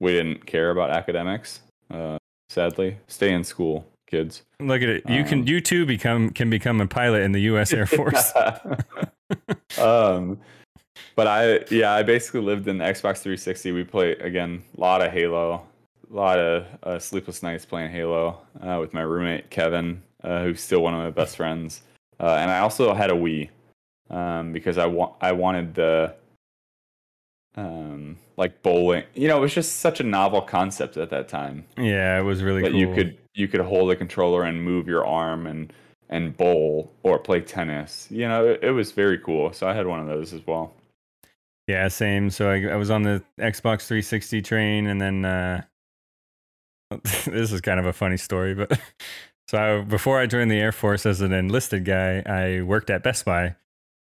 we didn't care about academics. Uh, sadly, stay in school, kids. Look at it. You can Um, you too become can become a pilot in the U.S. Air Force. um, but I, yeah, I basically lived in the Xbox 360. We play again a lot of Halo, a lot of uh, sleepless nights playing Halo uh, with my roommate Kevin, uh, who's still one of my best friends. Uh, and I also had a Wii. um, because I want I wanted the um like bowling. You know, it was just such a novel concept at that time Yeah, it was really that cool. you could you could hold a controller and move your arm and and bowl or play tennis. You know, it, it was very cool. So I had one of those as well. Yeah, same. So I, I was on the Xbox 360 train, and then uh, this is kind of a funny story, but so I, before I joined the Air Force as an enlisted guy, I worked at Best Buy,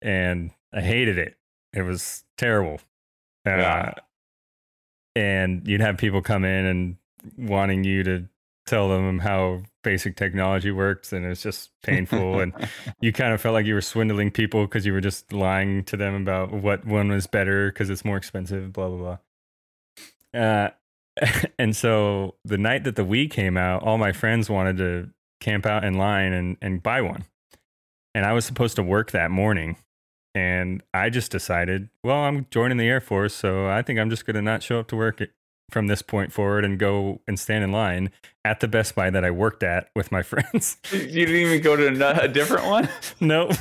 and I hated it. It was terrible. Uh, Yeah. And you'd have people come in and wanting you to tell them how basic technology works, and it's just painful. and you kind of felt like you were swindling people because you were just lying to them about what one was better because it's more expensive, blah blah blah. Uh, and so the night that the Wii came out, all my friends wanted to camp out in line and and buy one, and I was supposed to work that morning. And I just decided, well, I'm joining the Air Force, so I think I'm just going to not show up to work from this point forward and go and stand in line at the Best Buy that I worked at with my friends. you didn't even go to a different one. Nope.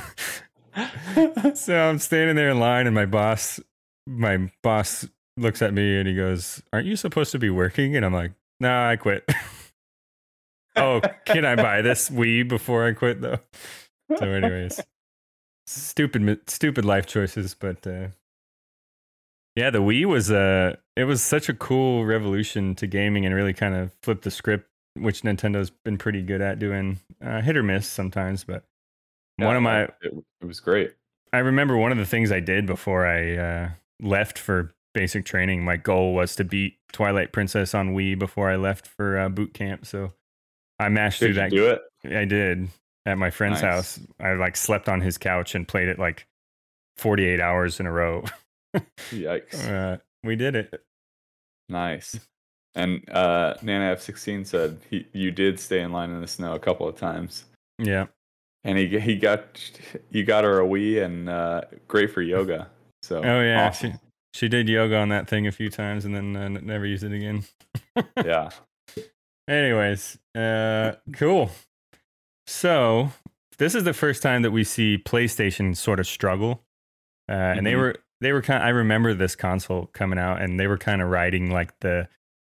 so I'm standing there in line, and my boss, my boss looks at me and he goes, "Aren't you supposed to be working?" And I'm like, "Nah, I quit." Oh, can I buy this Wii before I quit though? So, anyways, stupid, stupid life choices, but uh, yeah, the Wii was uh it was such a cool revolution to gaming and really kind of flipped the script, which Nintendo's been pretty good at doing, uh, hit or miss sometimes, but one of my it, it was great. I remember one of the things I did before I uh, left for basic training. My goal was to beat Twilight Princess on Wii before I left for uh, boot camp. So I mashed Did through you that. do it? I did at my friend's Nice. house. I like slept on his couch and played it like 48 hours in a row. Yikes! Uh, we did it. Nice. And uh, Nana F16 said he, you did stay in line in the snow a couple of times, Yeah. and he he got you got her a Wii and uh, great for yoga. So Oh yeah. awesome. She she did yoga on that thing a few times and then uh, never used it again. yeah. Anyways, uh, cool. So this is the first time that we see PlayStation sort of struggle, uh, and they Mhm. were they were kind. I remember this console coming out, and they were kind of riding like the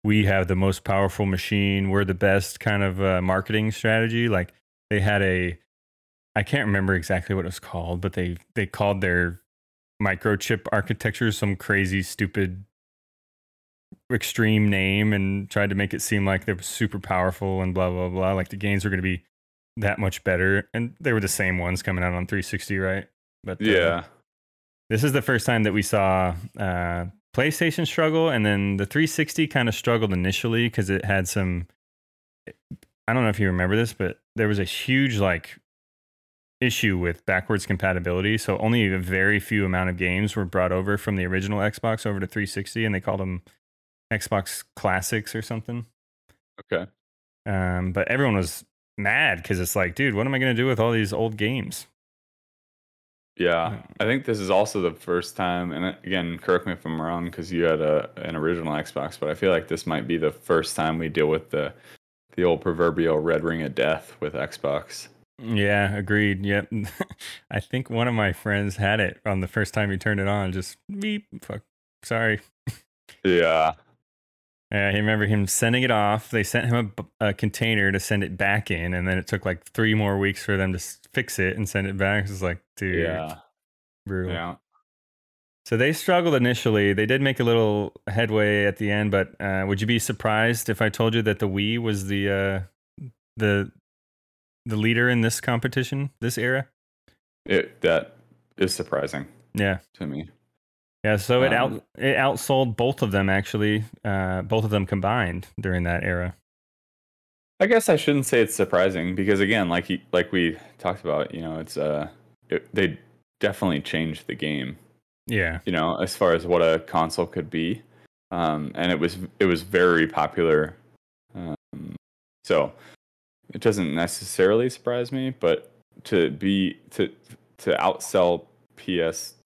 "we have the most powerful machine, we're the best" kind of uh, marketing strategy. Like they had a, I can't remember exactly what it was called, but they they called their microchip architecture some crazy stupid extreme name and tried to make it seem like they were super powerful and blah blah blah. Like the games were going to be that much better, and they were the same ones coming out on 360, right? But uh, Yeah. this is the first time that we saw uh, PlayStation struggle, and then the 360 kind of struggled initially because it had some. I don't know if you remember this, but there was a huge like issue with backwards compatibility. So only a very few amount of games were brought over from the original Xbox over to 360, and they called them Xbox Classics or something. Okay. Um, but everyone was mad because it's like, dude, what am I going to do with all these old games? Yeah, I think this is also the first time, and uh, again, correct me if I'm wrong, because you had a an original Xbox, but I feel like this might be the first time we deal with the the old proverbial red ring of death with Xbox. Yeah, agreed. Yep. I think one of my friends had it on the first time he turned it on. Just beep. Fuck. Sorry. Yeah, Yeah, I remember him sending it off. They sent him a container to send it back in, and then it took like three more weeks for them to fix it and send it back. It's like, dude, yeah, brutal. yeah. So they struggled initially. They did make a little headway at the end, but uh, would you be surprised if I told you that the Wii was the uh, the the leader in this competition, this era? It that is surprising Yeah. to me. Yeah, so it Um, out it outsold both of them actually, uh, both of them combined during that era. I guess I shouldn't say it's surprising because again, like he, like we talked about, you know, it's uh, it, they definitely changed the game. Yeah, you know, as far as what a console could be. Um, and it was it was very popular. Um, so it doesn't necessarily surprise me, but to be to to outsell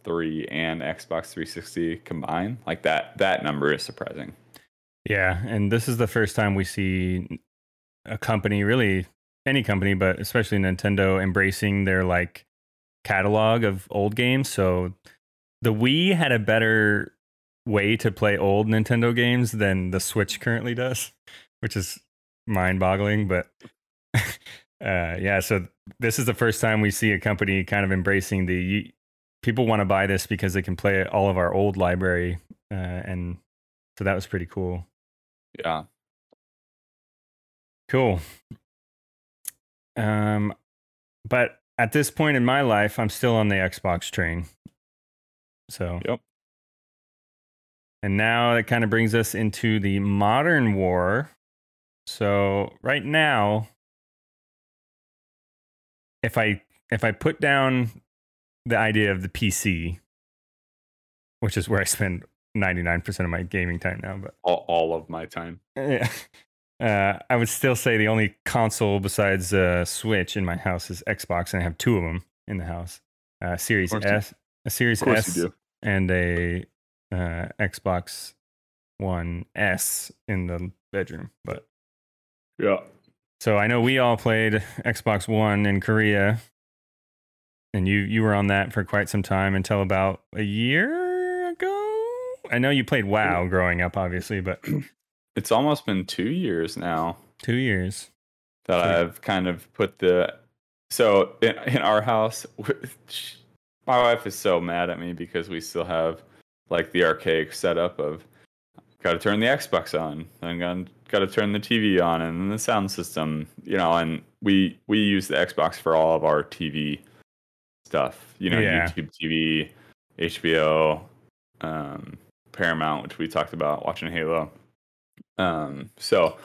PS3 and Xbox 360 combined, like that that number is surprising. yeah, and this is the first time we see a company, really any company, but especially Nintendo, embracing their like catalog of old games. So the Wii had a better way to play old Nintendo games than the Switch currently does, which is mind-boggling. But uh, yeah, so this is the first time we see a company kind of embracing the people want to buy this because they can play all of our old library, uh, and so that was pretty cool. Yeah. Cool. Um, but at this point in my life, I'm still on the Xbox train. So. Yep. And now that kind of brings us into the modern war. So right now, if I if I put down the idea of the PC, which is where I spend 99% of my gaming time now, but All, all of my time. yeah. Uh, I would still say the only console besides uh, Switch in my house is Xbox, and I have two of them in the house: uh, Series S, a Series S, and a uh, Xbox One S in the bedroom. But Yeah. so I know we all played Xbox One in Korea, and you you were on that for quite some time until about a year ago. I know you played WoW growing up, obviously, but It's almost been two years now two years. that So- I've kind of put the. So in, in our house, my wife is so mad at me because we still have like the archaic setup of got to turn the Xbox on, then got to turn the TV on, and then the sound system, you know. And we we use the Xbox for all of our TV stuff, you know, Yeah. YouTube TV, HBO, um, Paramount, which we talked about watching Halo. Um, so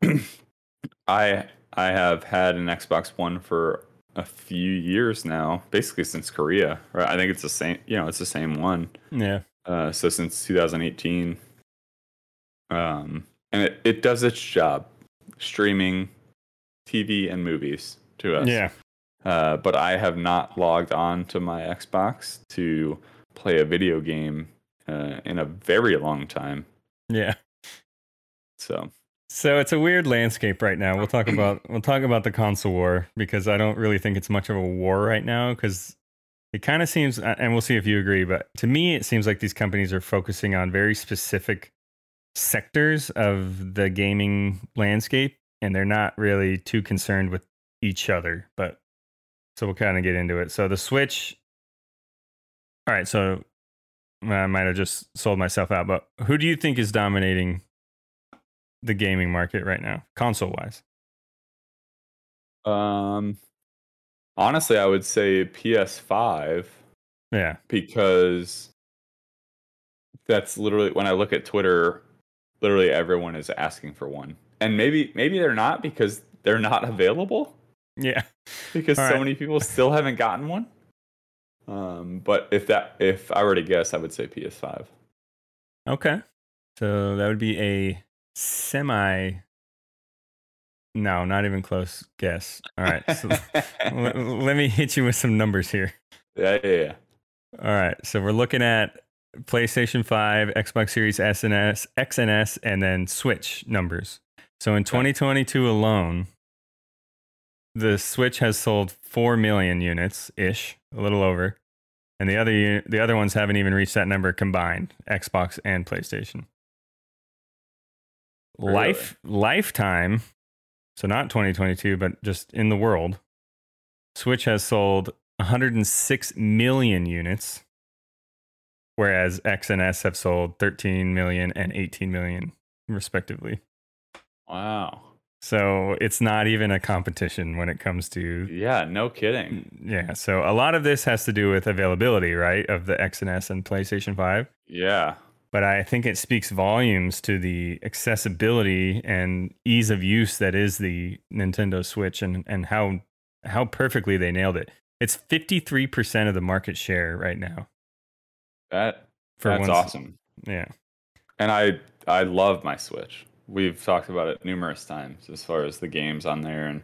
I I have had an Xbox One for a few years now, basically since Korea. Right? I think it's the same. You know, it's the same one. Yeah. Uh, so since 2018, um, and it, it does its job, streaming TV and movies to us. Yeah. Uh, but I have not logged on to my Xbox to play a video game uh, in a very long time. Yeah. So So it's a weird landscape right now. We'll talk about we'll talk about the console war because I don't really think it's much of a war right now because it kind of seems and we'll see if you agree, but to me it seems like these companies are focusing on very specific sectors of the gaming landscape and they're not really too concerned with each other. But so we'll kind of get into it. So the Switch All right, so I might have just sold myself out, but who do you think is dominating the gaming market right now, console wise? Um, honestly, I would say PS5 Yeah. because that's literally when I look at Twitter, literally everyone is asking for one, and maybe maybe they're not because they're not available Yeah. because All so right. many people still haven't gotten one. Um, but if that if I were to guess, I would say PS5. Okay. So that would be a semi. No, not even close guess. All right. So let, let me hit you with some numbers here. yeah, yeah, yeah. All right. So we're looking at PlayStation 5, Xbox Series S and S, X and S, and then Switch numbers. So in 2022 alone, the Switch has sold 4 million units ish, a little over. And the other the other ones haven't even reached that number combined, Xbox and PlayStation. Really? Life lifetime, so not 2022, but just in the world, Switch has sold 106 million units, whereas X and S have sold 13 million and 18 million, respectively. Wow. So it's not even a competition when it comes to Yeah, no kidding. yeah. So a lot of this has to do with availability, right, of the X and S and PlayStation 5. Yeah. But I think it speaks volumes to the accessibility and ease of use that is the Nintendo Switch and, and how how perfectly they nailed it. It's 53% of the market share right now. That that's awesome. Yeah. And I I love my Switch. We've talked about it numerous times as far as the games on there and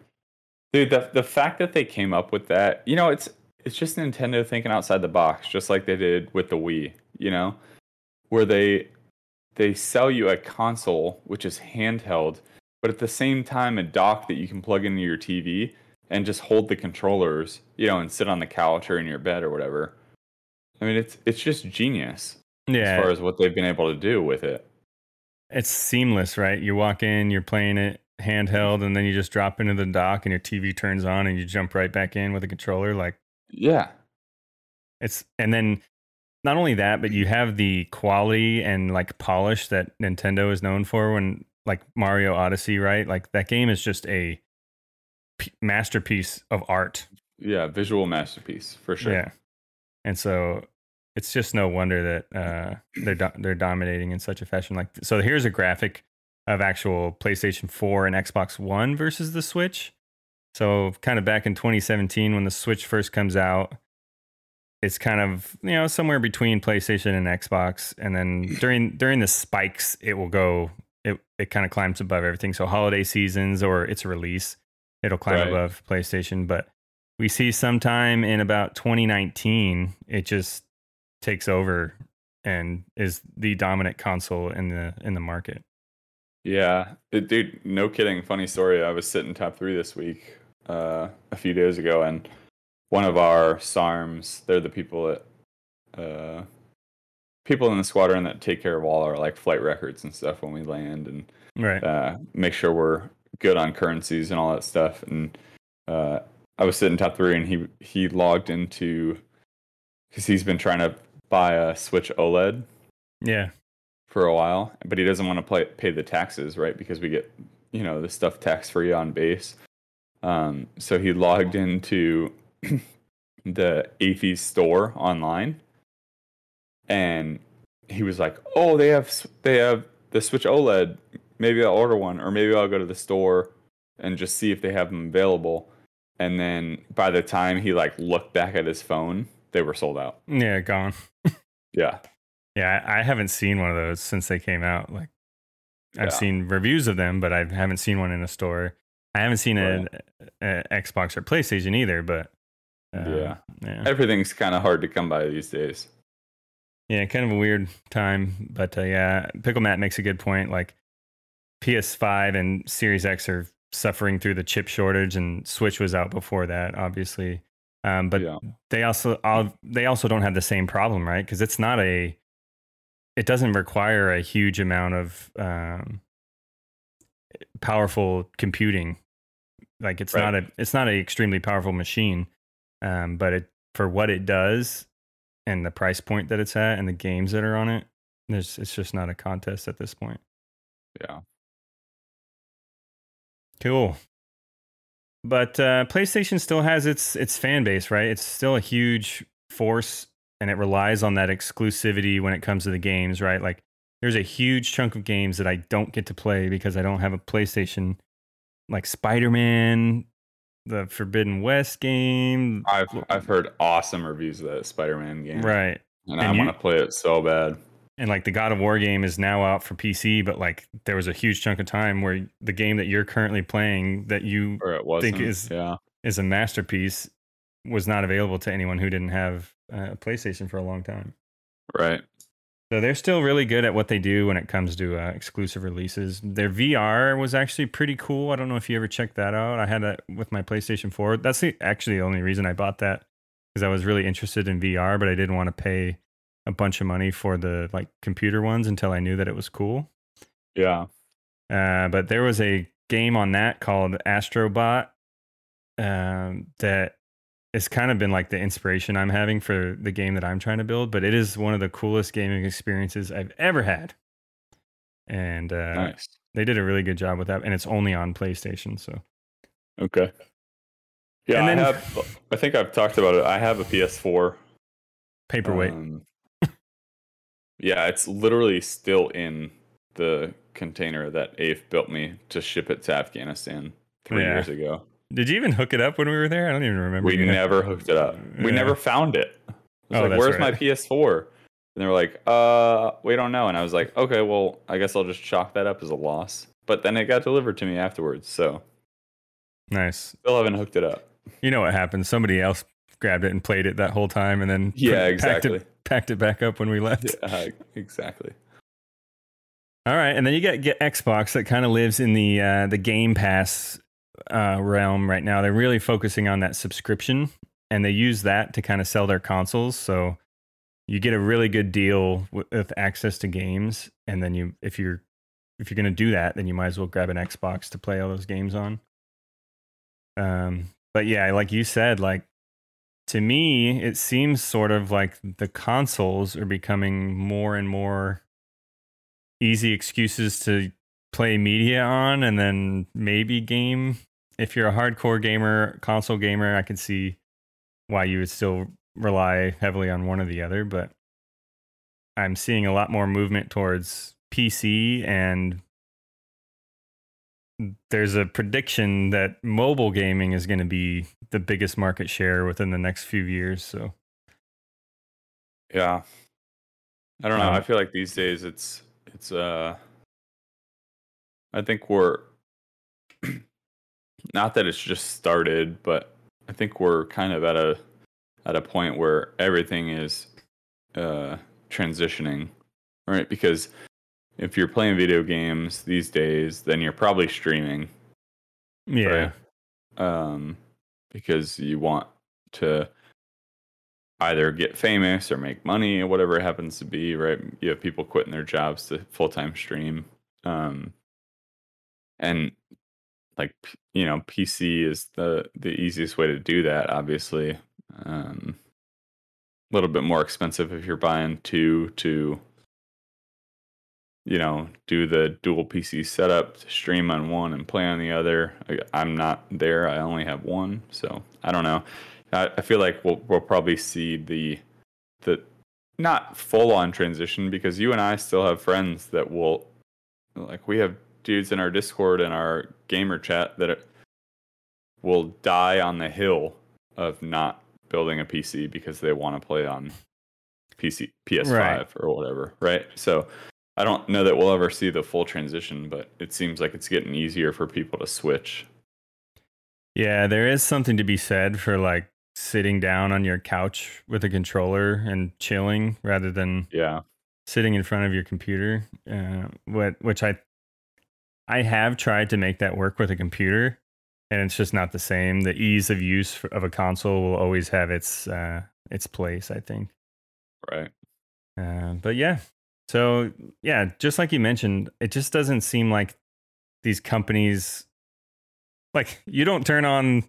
dude the the fact that they came up with that, you know, it's it's just Nintendo thinking outside the box just like they did with the Wii, you know, where they they sell you a console which is handheld, but at the same time a dock that you can plug into your TV and just hold the controllers, you know, and sit on the couch or in your bed or whatever. I mean, it's it's just genius Yeah, as far as what they've been able to do with it. It's seamless, right? You walk in, you're playing it handheld, and then you just drop into the dock, and your TV turns on, and you jump right back in with a controller. Like Yeah, it's, and then not only that, but you have the quality and like polish that Nintendo is known for. When like Mario Odyssey, right? Like that game is just a p- masterpiece of art. yeah, visual masterpiece for sure. Yeah, and so it's just no wonder that uh, they're do- they're dominating in such a fashion. Like, so here's a graphic of actual PlayStation 4 and Xbox One versus the Switch. So, kind of back in 2017 when the Switch first comes out, it's kind of you know somewhere between PlayStation and Xbox, and then during during the spikes, it will go. It it kind of climbs above everything. So holiday seasons or its release, it'll climb Right. above PlayStation. But we see sometime in about 2019, it just takes over and is the dominant console in the in the market. Yeah, It- dude. No kidding. Funny story. I was sitting top three this week, uh, a few days ago, and one of our SARMs. They're the people that, uh, people in the squadron that take care of all our like flight records and stuff when we land, and Right. uh, make sure we're good on currencies and all that stuff. And uh, I was sitting top three, and he he logged into because he's been trying to buy a Switch OLED yeah. for a while, but he doesn't want to play, pay the taxes, right? Because we get, you know, the stuff tax free on base. Um, so he logged into the AFI store online, and he was like, "Oh, they have they have the Switch OLED. Maybe I'll order one, or maybe I'll go to the store and just see if they have them available." And then by the time he like looked back at his phone, they were sold out. Yeah, gone. Yeah, Yeah, I, haven't seen one of those since they came out. Like I've Yeah. seen reviews of them, but I haven't seen one in a store. I haven't seen an Xbox or PlayStation either, but uh, Yeah. yeah, everything's kind of hard to come by these days. yeah, kind of a weird time. But uh, yeah, Pickle Matt makes a good point. Like PS5 and Series X are suffering through the chip shortage, and Switch was out before that, obviously. Um, but yeah. they also all, they also don't have the same problem, right? Because it's not a it doesn't require a huge amount of um, powerful computing. Like it's Right. not a it's not a extremely powerful machine, um, but it for what it does and the price point that it's at and the games that are on it, there's it's just not a contest at this point. Yeah. Cool. But uh, PlayStation still has its its fan base, right? It's still a huge force, and it relies on that exclusivity when it comes to the games, right? Like, there's a huge chunk of games that I don't get to play because I don't have a PlayStation, like Spider Man, the Forbidden West game, I've I've heard awesome reviews of that Spider-Man game, right? And, And I want to play it so bad. And like the God of War game is now out for PC, but like there was a huge chunk of time where the game that you're currently playing that you it is- yeah. is a masterpiece was not available to anyone who didn't have uh, a PlayStation for a long time. Right. So they're still really good at what they do when it comes to uh, exclusive releases. Their VR was actually pretty cool. I don't know if you ever checked that out. I had that with my PlayStation 4. That's the, actually the only reason I bought that because I was really interested in VR, but I didn't want to pay a bunch of money for the like computer ones until I knew that it was cool. Yeah. Uh, but there was a game on that called Astro Bot um, that has kind of been like the inspiration I'm having for the game that I'm trying to build. But it is one of the coolest gaming experiences I've ever had, and uh, nice. they did a really good job with that. And it's only on PlayStation, so Okay. Yeah, And then- I have. I think I've talked about it. I have a PS4. paperweight. Um, yeah, it's literally still in the container that AIF built me to ship it to Afghanistan three Yeah. years ago. did you even hook it up when we were there? I don't even remember. We never hooked it up. We Yeah. never found it. I was Oh, like, "Where's my. PS4?" And they were like, "Uh, we don't know." And I was like, "Okay, well, I guess I'll just chalk that up as a loss." But then it got delivered to me afterwards, so Nice. still haven't hooked it up. You know what happened? Somebody else grabbed it and played it that whole time, and then Yeah, exactly. it, packed it back up when we left. Yeah, exactly. All right, and then you get get Xbox that kind of lives in the uh, the Game Pass uh, realm right now. They're really focusing on that subscription, and they use that to kind of sell their consoles. So you get a really good deal with, with access to games, and then you, if you're if you're going to do that, then you might as well grab an Xbox to play all those games on. Um, but yeah, like you said, like to me, it seems sort of like the consoles are becoming more and more easy excuses to play media on and then maybe game. If you're a hardcore gamer, console gamer, I can see why you would still rely heavily on one or the other, but I'm seeing a lot more movement towards PC and there's a prediction that mobile gaming is going to be the biggest market share within the next few years. So, Yeah. I don't know. Um, I feel like these days it's it's uh I think we're not that it's just started, but I think we're kind of at a at a point where everything is uh transitioning, right? Because if you're playing video games these days, then you're probably streaming, yeah. right? Um because you want to either get famous or make money or whatever it happens to be, right? You have people quitting their jobs to full time stream. Um, and like you know, PC is the the easiest way to do that. Obviously, um, a little bit more expensive if you're buying two to you know do the dual PC setup stream on one and play on the other. I, I'm not there. I only have one, so I don't know. I, I feel like we'll we'll probably see the the not full on transition because you and I still have friends that will like we have dudes in our Discord and our gamer chat that will die on the hill of not building a PC because they want to play on PC PS5 Right. or whatever, right? So I don't know that we'll ever see the full transition, but it seems like it's getting easier for people to switch. Yeah, there is something to be said for like sitting down on your couch with a controller and chilling rather than Yeah. sitting in front of your computer. Uh, what which I I have tried to make that work with a computer, and it's just not the same. The ease of use for, of a console will always have its uh, its place, I think. Right. Uh, but yeah, so yeah, just like you mentioned, it just doesn't seem like these companies like you don't turn on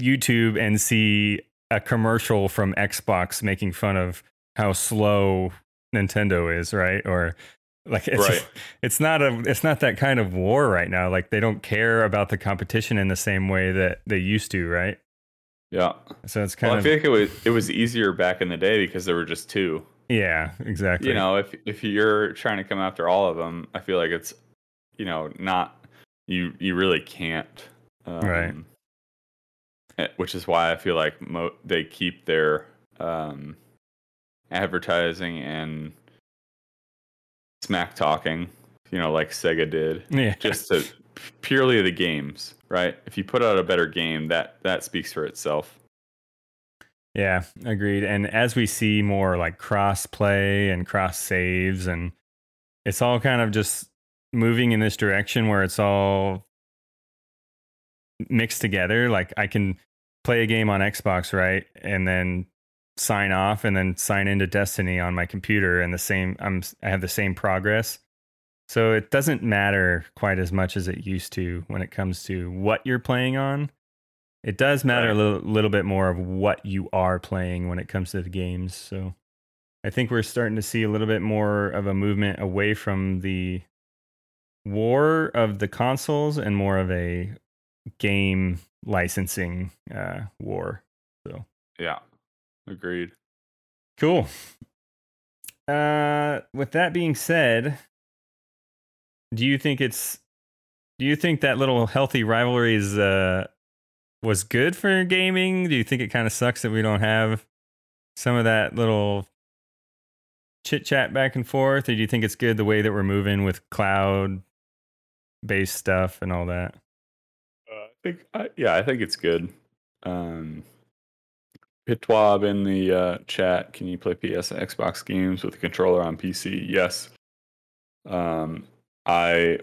YouTube and see a commercial from Xbox making fun of how slow Nintendo is, right? Or like it's Right. it's not a it's not that kind of war right now. Like they don't care about the competition in the same way that they used to, right? Yeah. So it's kind Well, I feel like it was it was easier back in the day because there were just two. Yeah, exactly. You know, if if you're trying to come after all of them, I feel like it's you know not you you really can't. Um, Right. eh, Which is why I feel like mo- they keep their um, advertising and smack talking, you know, like Sega did, yeah, just to purely the games, right? If you put out a better game, that that speaks for itself. Yeah, agreed. And as we see more like cross play and cross saves, and it's all kind of just moving in this direction where it's all mixed together. Like I can play a game on Xbox, right? And then sign off and then sign into Destiny on my computer and the same I'm I have the same progress. So it doesn't matter quite as much as it used to when it comes to what you're playing on. It does matter Right. a little, little bit more of what you are playing when it comes to the games. So I think we're starting to see a little bit more of a movement away from the war of the consoles and more of a game licensing uh, war. So Yeah, agreed. cool. Uh, with that being said, do you think it's do you think that little healthy rivalry is uh was good for gaming? Do you think it kind of sucks that we don't have some of that little chit chat back and forth, or do you think it's good the way that we're moving with cloud based stuff and all that? Uh, I think, I, yeah, I think it's good. Um, Pitwab in the uh, chat. Can you play PS and Xbox games with a controller on PC? Yes. Um, I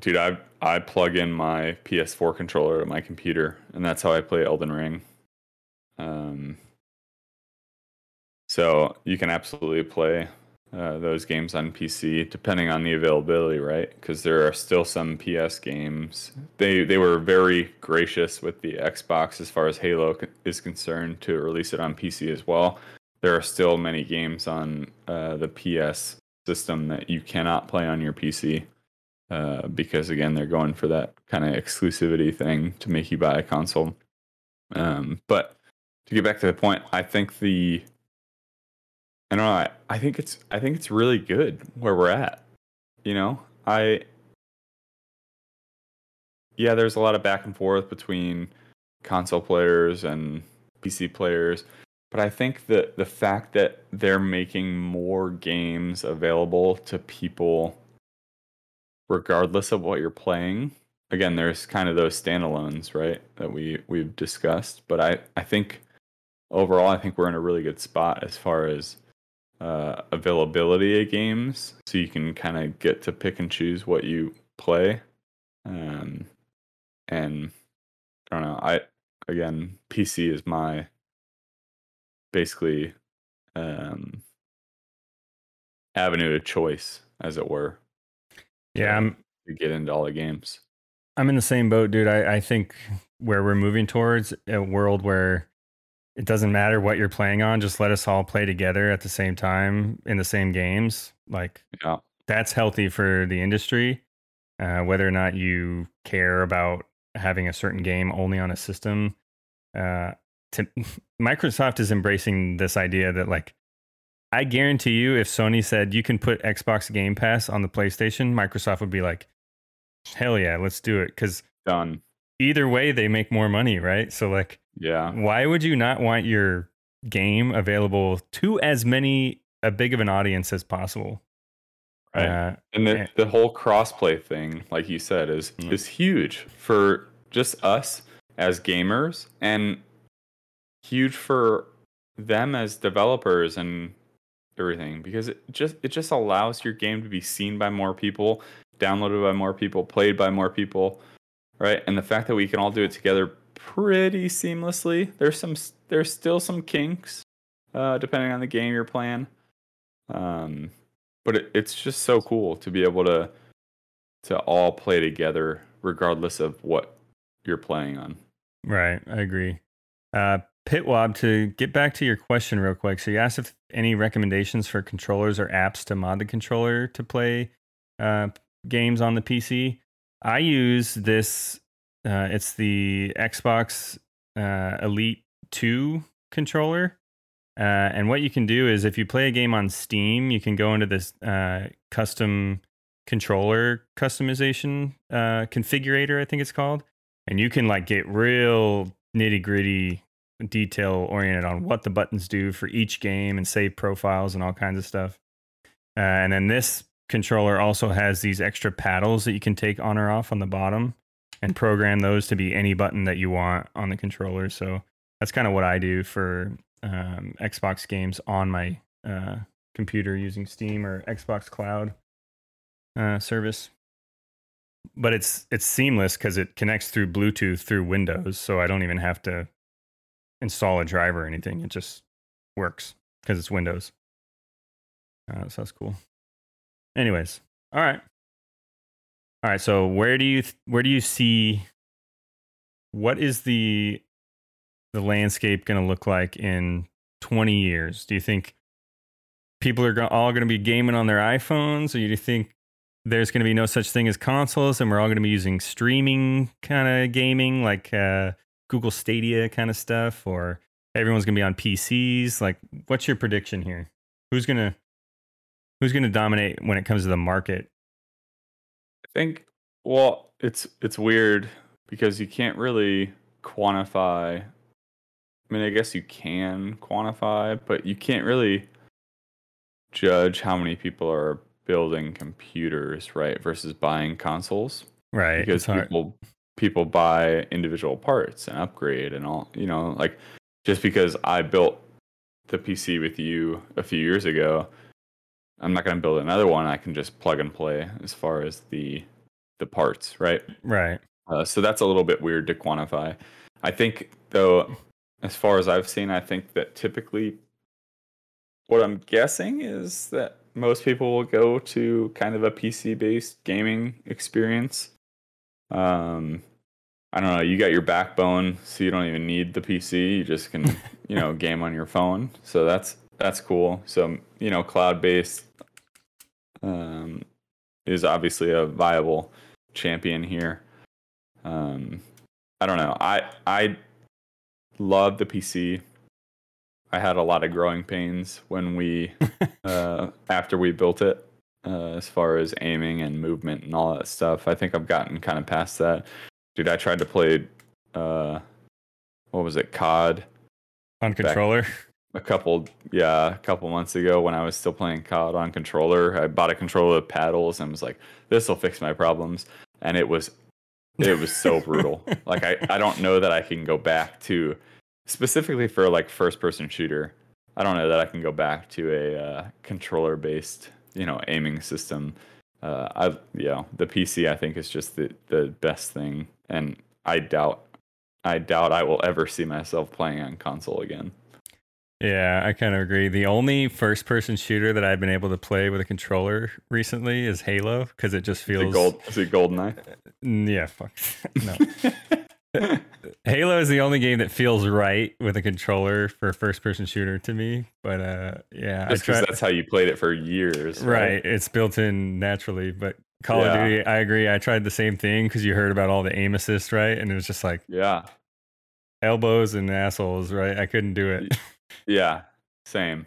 dude, I I plug in my PS4 controller to my computer, and that's how I play Elden Ring. Um, so you can absolutely play uh, those games on PC, depending on the availability, right? Because there are still some PS games. They they were very gracious with the Xbox as far as Halo is concerned to release it on PC as well. There are still many games on uh, the PS system that you cannot play on your PC uh, because again they're going for that kind of exclusivity thing to make you buy a console. Um, but to get back to the point, I think the I don't know. I, I think it's I think it's really good where we're at. You know, I yeah, there's a lot of back and forth between console players and PC players, but I think that the fact that they're making more games available to people regardless of what you're playing. Again, there's kind of those standalones, right, that we we've discussed, but I I think overall I think we're in a really good spot as far as uh, availability of games, so you can kind of get to pick and choose what you play. Um, and I don't know. I again, PC is my basically um, avenue of choice, as it were. Yeah, I'm to get into all the games. I'm in the same boat, dude. I, I think where we're moving towards a world where it doesn't matter what you're playing on, just let us all play together at the same time in the same games. Like Yeah. that's healthy for the industry. Uh, whether or not you care about having a certain game only on a system, uh, to, Microsoft is embracing this idea that like I guarantee you, if Sony said you can put Xbox Game Pass on the PlayStation, Microsoft would be like, "Hell yeah, let's do it!" Because Done. either way, they make more money, right? So like, Yeah. why would you not want your game available to as many a big of an audience as possible? Right. Uh, And the, Yeah. the whole crossplay thing, like you said, is Mm. is huge for just us as gamers and huge for them as developers and everything because it just it just allows your game to be seen by more people, downloaded by more people, played by more people, right? And the fact that we can all do it together pretty seamlessly. There's some there's still some kinks uh depending on the game you're playing. Um but it, it's just so cool to be able to to all play together regardless of what you're playing on. Right, I agree. Uh, Pitwob, to get back to your question real quick. So you asked if any recommendations for controllers or apps to mod the controller to play uh, games on the PC. I use this. Uh, it's the Xbox uh, Elite Two controller. Uh, and what you can do is if you play a game on Steam, you can go into this uh, custom controller customization uh, configurator, I think it's called and you can like get real nitty gritty detail oriented on what the buttons do for each game and save profiles and all kinds of stuff. Uh, and then this controller also has these extra paddles that you can take on or off on the bottom and program those to be any button that you want on the controller. So that's kind of what i do for um, xbox games on my uh, computer using steam or xbox cloud uh, service. But it's it's seamless because it connects through Bluetooth through Windows, so I don't even have to install a driver or anything. It just works because it's Windows. Uh, so that's cool. Anyways, all right, all right. So where do you th- where do you see what is the the landscape going to look like in 20 years? Do you think people are go- all going to be gaming on their iPhones, or do you think there's going to be no such thing as consoles and we're all going to be using streaming kind of gaming like uh, google stadia kind of stuff or everyone's going to be on pcs like what's your prediction here who's going to who's going to dominate when it comes to the market I think well, it's it's weird because you can't really quantify I mean, I guess you can quantify, but you can't really judge how many people are building computers, right, versus buying consoles. right because it's hard. people people buy individual parts and upgrade and all you know like just because i built the pc with you a few years ago i'm not going to build another one i can just plug and play as far as the the parts, right? Right. Uh, so that's a little bit weird to quantify. I think, though, as far as I've seen, I think that typically what I'm guessing is that most people will go to kind of a PC based gaming experience. Um, I don't know. You got your backbone, so you don't even need the PC. You just can, you know, game on your phone. So that's that's cool. So you know, cloud based um, is obviously a viable champion here. Um, I don't know. I I love the PC. I had a lot of growing pains when we uh, after we built it, uh, as far as aiming and movement and all that stuff. I think I've gotten kind of past that. Dude, I tried to play uh, what was it, COD, On controller. a couple yeah, a couple months ago when I was still playing COD on controller. I bought a controller with paddles and was like, this will fix my problems. And it was it was so brutal. Like I, I don't know that I can go back to specifically for like first person shooter. I don't know that I can go back to a uh, controller based, you know, aiming system. Uh, I you know, the PC I think is just the the best thing and I doubt I doubt I will ever see myself playing on console again. Yeah, I kind of agree. The only first person shooter that I've been able to play with a controller recently is Halo because it just Is feels it gold is it GoldenEye? Yeah, fuck. no. Halo is the only game that feels right with a controller for a first person shooter to me. But uh yeah, Just because that's how you played it for years. right. It's built in naturally, but Call of Duty, I agree. I tried the same thing because you heard about all the aim assist, right? And it was just like Yeah. elbows and assholes, right? I couldn't do it. Yeah. Same.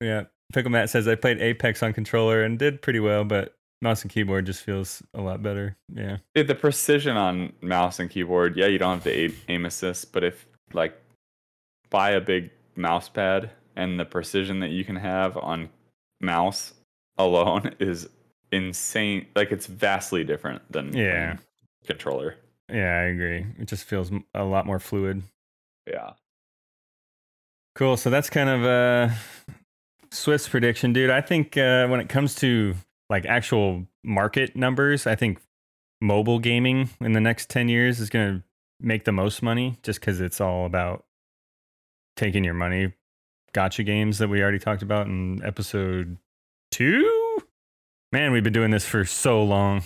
yeah. Pickle Matt says I played Apex on controller and did pretty well, but mouse and keyboard just feels a lot better. Yeah. Dude, the precision on mouse and keyboard, yeah, you don't have to aim assist, but if like buy a big mouse pad and the precision that you can have on mouse alone is insane. Like it's vastly different than Yeah. controller. Yeah, I agree. It just feels a lot more fluid. Yeah. Cool. So that's kind of a Swiss prediction, dude. I think uh, when it comes to like actual market numbers, I think mobile gaming in the next 10 years is going to make the most money just because it's all about taking your money. Gacha games that we already talked about in episode two. Man, we've been doing this for so long.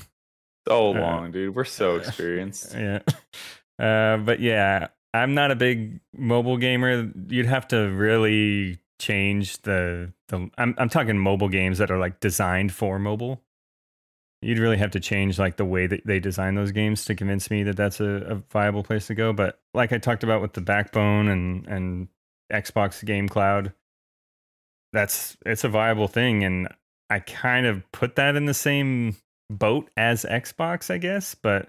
So Uh, long, dude. We're so experienced. Yeah. Uh, but yeah, I'm not a big mobile gamer. You'd have to really change the the. I'm I'm talking mobile games that are like designed for mobile. You'd really have to change like the way that they design those games to convince me that that's a, a viable place to go. But like I talked about with the Backbone and and Xbox Game Cloud, that's it's a viable thing, and I kind of put that in the same boat as Xbox, I guess. But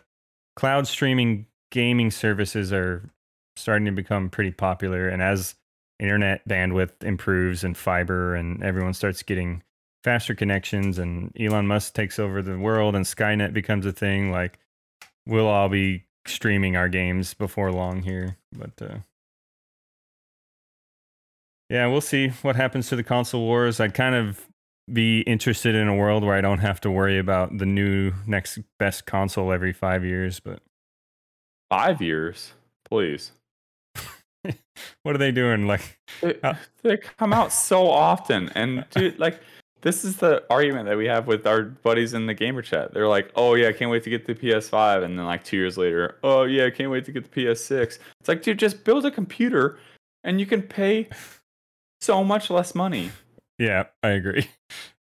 cloud streaming gaming services are starting to become pretty popular and as internet bandwidth improves and fiber and everyone starts getting faster connections and Elon Musk takes over the world and Skynet becomes a thing like we'll all be streaming our games before long here but uh yeah we'll see what happens to the console wars I'd kind of be interested in a world where I don't have to worry about the new next best console every 5 years but Five years, please. what are they doing like They, Uh, they come out so often, and dude, like this is the argument that we have with our buddies in the gamer chat. They're like, "Oh yeah, I can't wait to get the PS5," and then like two years later, "Oh yeah, I can't wait to get the PS6." It's like, dude, just build a computer, and you can pay so much less money. Yeah, I agree.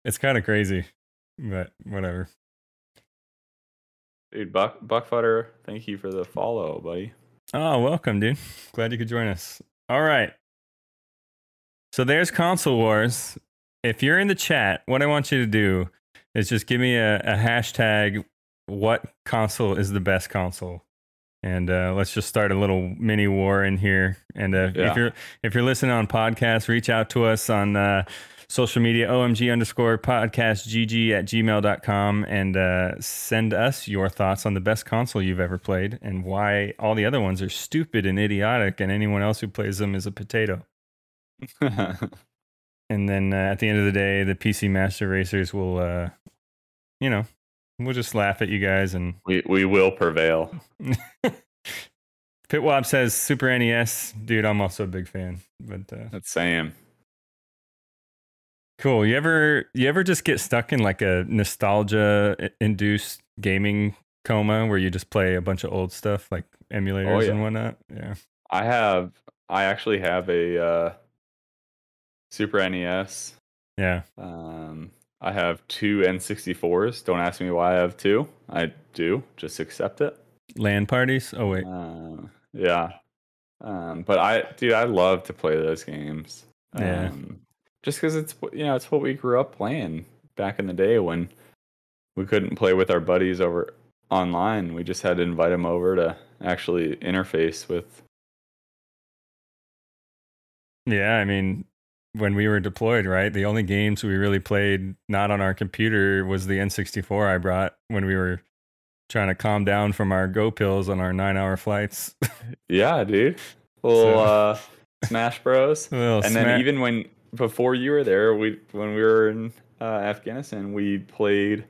It's kind of crazy, but whatever. Dude, Buck Buckfutter, thank you for the follow, buddy. Oh, welcome, dude. Glad you could join us. All right. So there's console wars. If you're in the chat, what I want you to do is just give me a, a hashtag. What console is the best console? And uh, let's just start a little mini war in here. And uh, Yeah. if you're if you're listening on podcast, reach out to us on uh, social media omg underscore podcast gg at gmail.com and uh, send us your thoughts on the best console you've ever played and why all the other ones are stupid and idiotic and anyone else who plays them is a potato and then uh, at the end of the day the pc master racers will uh, you know We'll just laugh at you guys and We we will prevail. Pitwop says Super NES, dude. I'm also a big fan. But uh, That's Sam. Cool. You ever you ever just get stuck in like a nostalgia induced gaming coma where you just play a bunch of old stuff like emulators yeah. and whatnot? Yeah. I have I actually have a uh, Super NES. Yeah. Um, I have two N64s. Don't ask me why I have two. I do. Just accept it. LAN parties. Oh wait. Uh, yeah. Um, but I, dude, I love to play those games. Yeah. Um, just because it's what- you know it's what we grew up playing back in the day when we couldn't play with our buddies over online. We just had to invite them over to actually interface with. Yeah, I mean, when we were deployed, right? The only games we really played not on our computer was the N64 I brought when we were trying to calm down from our go pills on our nine hour flights. Yeah, dude. Little So- uh, Smash Bros. And then even when before you were there, we when we were in uh, Afghanistan, we played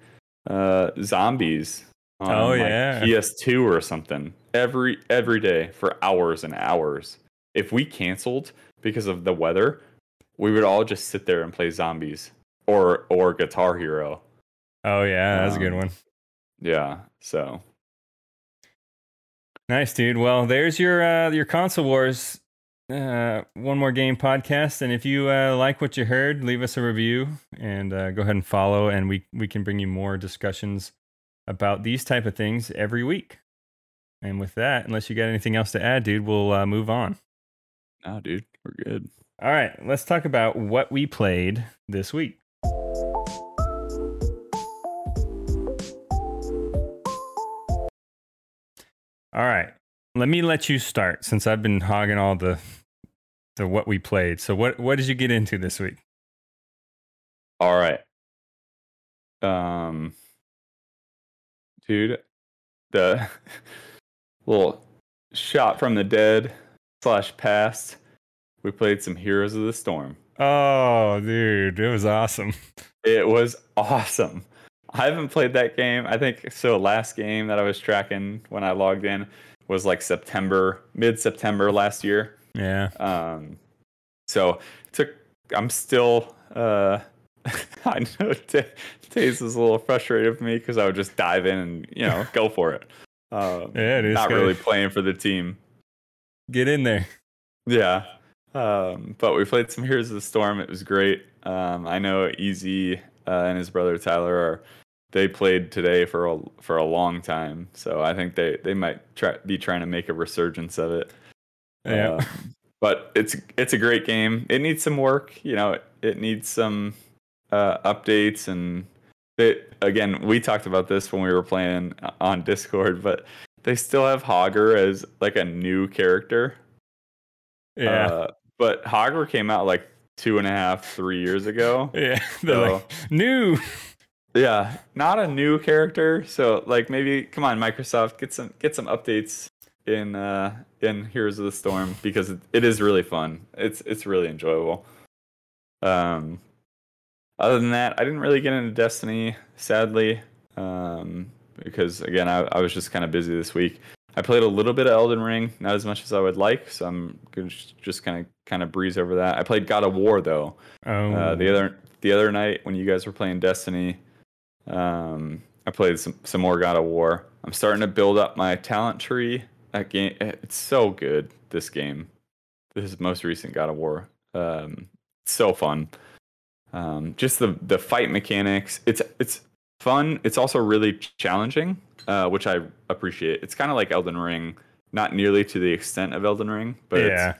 uh, zombies. On, Oh, like, yeah. PS2 or something every every day for hours and hours. If we canceled because of the weather, we would all just sit there and play zombies or or Guitar Hero. Oh yeah, that's a good Um, one. Yeah, so Nice, dude. Well, there's your uh, your console wars. Uh, one more game podcast, and if you uh, like what you heard, leave us a review and uh, go ahead and follow, and we we can bring you more discussions about these type of things every week. And with that, unless you got anything else to add, dude, we'll uh, move on. no, dude, we're good. All right, let's talk about what we played this week. All right, let me let you start since I've been hogging all the the what we played. So what what did you get into this week? All right. Um, dude, the little shot from the dead slash past. We played some Heroes of the Storm. Oh, dude, it was awesome. It was awesome. I haven't played that game. I think so. Last game that I was tracking when I logged in was like September, mid September last year. Yeah, Um, so took. I'm still. Uh, I know Taze is a little frustrated with me because I would just dive in and you know go for it. Um, Yeah, it is not really playing for the team. get in there. Yeah. Um, but we played some Heroes of the Storm. It was great. Um, I know Easy uh, and his brother Tyler are. They played today for a for a long time, so I think they they might try be trying to make a resurgence of it. Yeah. Um, but it's it's a great game. It needs some work. You know, it, it needs some uh, updates and it again. We talked about this when we were playing on Discord, but they still have Hogger as like a new character. Yeah, Uh, but Hogger came out like two and a half, three years ago. yeah. They're so- like new. Yeah, not a new character. So like maybe come on, Microsoft, get some get some updates in uh in Heroes of the Storm because it, it is really fun. It's it's really enjoyable. Um other than that, I didn't really get into Destiny, sadly. Um because again I, I was just kind of busy this week. I played a little bit of Elden Ring, not as much as I would like, so I'm gonna just- just kind of kind of breeze over that. I played God of War though. Oh, Uh, the other the other night when you guys were playing Destiny, um, I played some some more God of War. I'm starting to build up my talent tree. That game, it's so good. This game, this is most recent God of War, um, it's so fun. Um, just the the fight mechanics. It's it's fun. It's also really challenging, uh, which I appreciate. It's kind of like Elden Ring, not nearly to the extent of Elden Ring, but it's, yeah,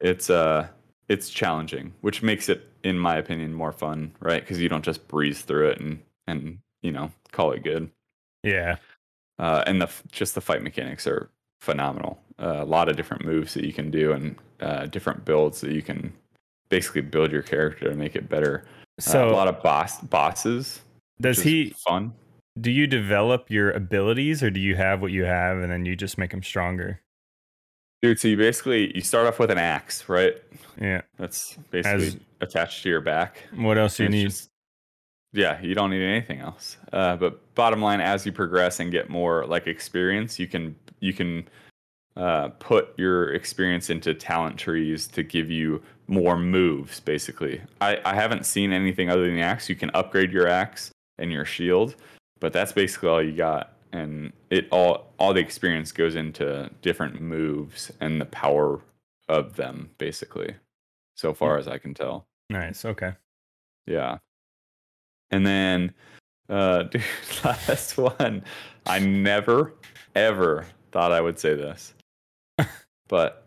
it's uh it's challenging which makes it in my opinion more fun right because you don't just breeze through it and and you know call it good yeah. uh and the just the fight mechanics are phenomenal uh, a lot of different moves that you can do and uh different builds that you can basically build your character to make it better Uh, So a lot of boss bosses does he? fun Do you develop your abilities, or do you have what you have and then you just make them stronger? dude so you basically you start off with an axe right Yeah. that's basically As- attached to your back What else do you need? just- yeah, you don't need anything else. Uh, but bottom line, as you progress and get more like experience, you can you can uh, put your experience into talent trees to give you more moves. Basically, I, I haven't seen anything other than the axe. You can upgrade your axe and your shield, but that's basically all you got. And it all all the experience goes into different moves and the power of them, basically. So far as I can tell. Nice. Okay. Yeah. And then, uh, dude, last one. I never, ever thought I would say this, but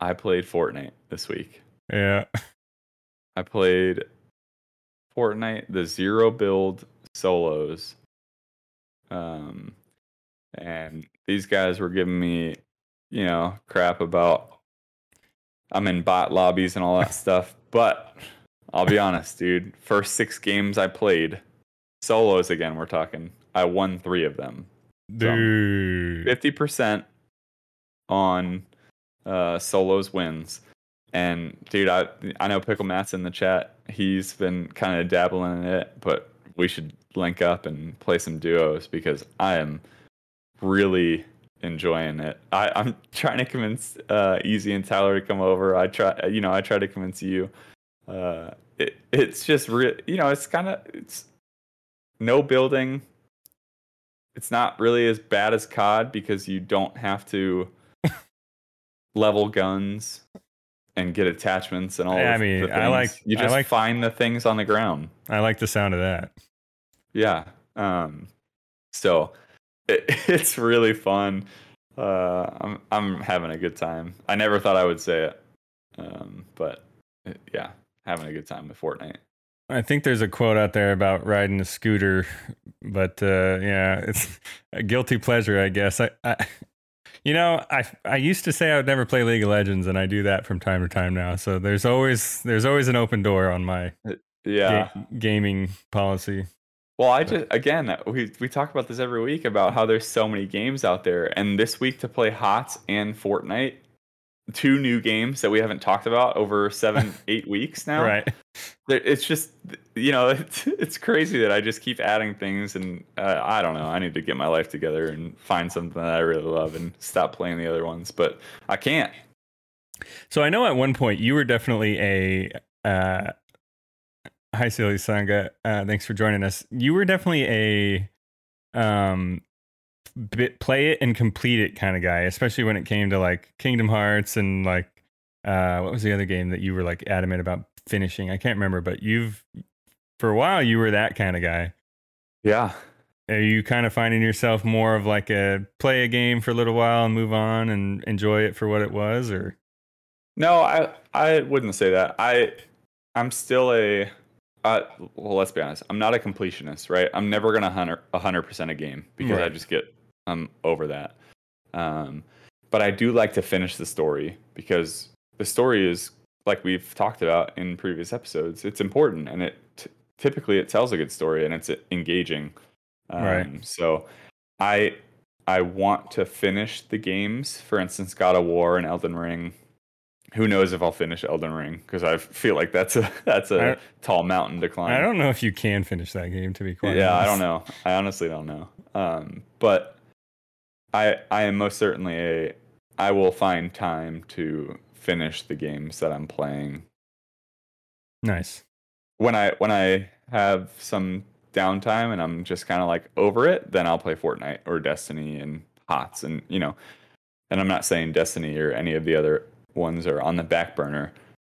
I played Fortnite this week. Yeah. I played Fortnite, the zero build solos. Um, and these guys were giving me, you know, crap about I'm in bot lobbies and all that stuff. But I'll be honest, dude. First six games I played, solos again, we're talking. I won three of them. Dude. Fifty percent on uh, solos wins. And dude, I I know Pickle Matt's in the chat. He's been kind of dabbling in it, but we should link up and play some duos because I am really enjoying it. I, I'm trying to convince uh, Easy and Tyler to come over. I try, you know, I try to convince you. Uh, it, it's just real, you know, it's kind of it's no building. It's not really as bad as COD because you don't have to level guns and get attachments and all. Yeah, I mean, I like- you I just like- find the things on the ground. I like the sound of that. Yeah. Um, so it, it's really fun. Uh, I'm I'm having a good time. I never thought I would say it, um, but uh, yeah, having a good time with Fortnite. I think there's a quote out there about riding a scooter, but uh, yeah, it's a guilty pleasure, I guess. I, I, you know, I I used to say I would never play League of Legends, and I do that from time to time now. So there's always there's always an open door on my Yeah. ga- gaming policy. Well, I just again we we talk about this every week about how there's so many games out there, and this week to play HOTS and Fortnite, two new games that we haven't talked about over seven eight weeks now. Right. It's just you know it's it's crazy that I just keep adding things, and uh, I don't know. I need to get my life together and find something that I really love and stop playing the other ones, but I can't. So I know at one point you were definitely a uh hi Silly Sangha. Uh thanks for joining us. You were definitely a um bit play it and complete it kind of guy, especially when it came to like Kingdom Hearts and like uh what was the other game that you were like adamant about finishing? I can't remember, but you've for a while you were that kind of guy. Yeah. Are you kind of finding yourself more of like a play a game for a little while and move on and enjoy it for what it was or No, I I wouldn't say that. I I'm still a uh, well. Let's be honest. I'm not a completionist, right? I'm never gonna hundred percent a game because I just get I'm over that. Um, but I do like to finish the story because the story is like we've talked about in previous episodes. It's important and it t- typically it tells a good story and it's engaging. Um, Right. So I I want to finish the games. For instance, God of War and Elden Ring. Who knows if I'll finish Elden Ring because I feel like that's a that's a I- tall mountain to climb. I don't know if you can finish that game to be quite yeah, I don't know. I honestly don't know. Um, but I I am most certainly a I will find time to finish the games that I'm playing Nice. when I when I have some downtime and I'm just kind of like over it, then I'll play Fortnite or Destiny and HOTS and you know, and I'm not saying Destiny or any of the other ones are on the back burner,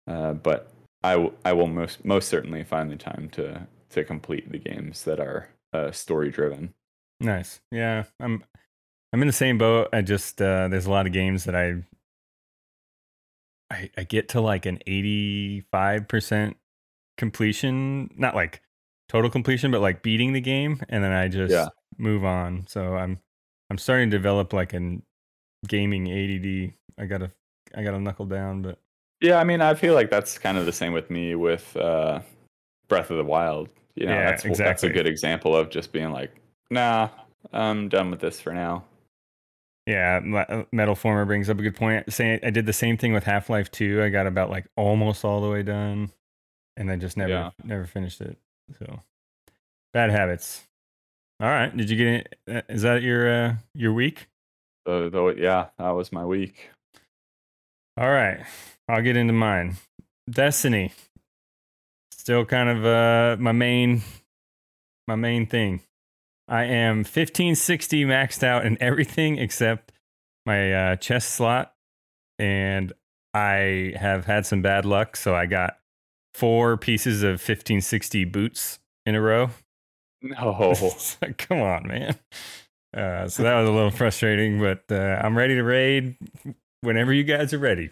uh, but I w- I will most most certainly find the time to to complete the games that are uh, story driven. Nice. Yeah, I'm I'm in the same boat. I just uh there's a lot of games that I I, I get to like an 85% completion, not like total completion, but like beating the game and then I just Yeah. move on. So I'm I'm starting to develop like an gaming ADD. I got to I got to knuckle down, but Yeah, I mean, I feel like that's kind of the same with me with uh, Breath of the Wild. You know, Yeah, that's that's a good example of just being like, nah, I'm done with this for now. Yeah, uh, Metal Former brings up a good point. Saying I did the same thing with Half Life Two. I got about like almost all the way done, and then just never Yeah. never finished it. So Bad habits. All right. Did you get uh, Is that your uh, your week? So, though, yeah, that was my week. All right. I'll get into mine. Destiny. Still kind of uh my main my main thing. I am 1560 maxed out in everything except my uh, chest slot and I have had some bad luck so I got four pieces of 1560 boots in a row. No, Come on, man. Uh, so that was a little frustrating, but uh, I'm ready to raid whenever you guys are ready.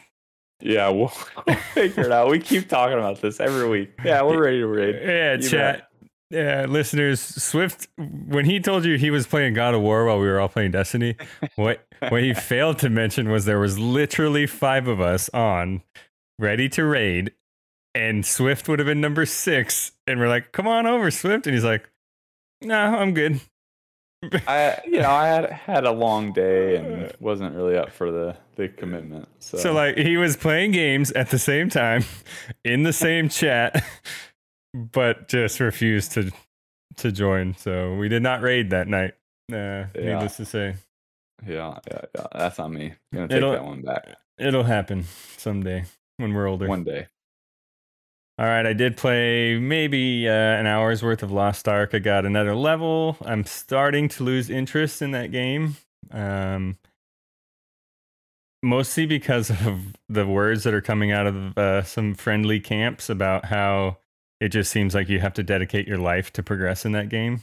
yeah, we'll, we'll figure it out. We keep talking about this every week. Yeah, we're ready to raid. Yeah, You chat. Yeah, listeners, Swift, when he told you he was playing God of War while we were all playing Destiny, what what he failed to mention was there was literally five of us on, ready to raid, and Swift would have been number six, and we're like, "Come on over, Swift," and he's like, "No, I'm good." I, you know, I had had a long day and wasn't really up for the the commitment. So, So like he was playing games at the same time in the same chat, but just refused to to join. So we did not raid that night. Uh, Yeah. Needless to say, yeah, yeah, yeah, that's on me. Gonna take It'll- that one back it'll happen someday when we're older. one day. All right, I did play maybe uh, an hour's worth of Lost Ark. I got another level. I'm starting to lose interest in that game. Um, mostly because of the words that are coming out of uh, some friendly camps about how it just seems like you have to dedicate your life to progress in that game,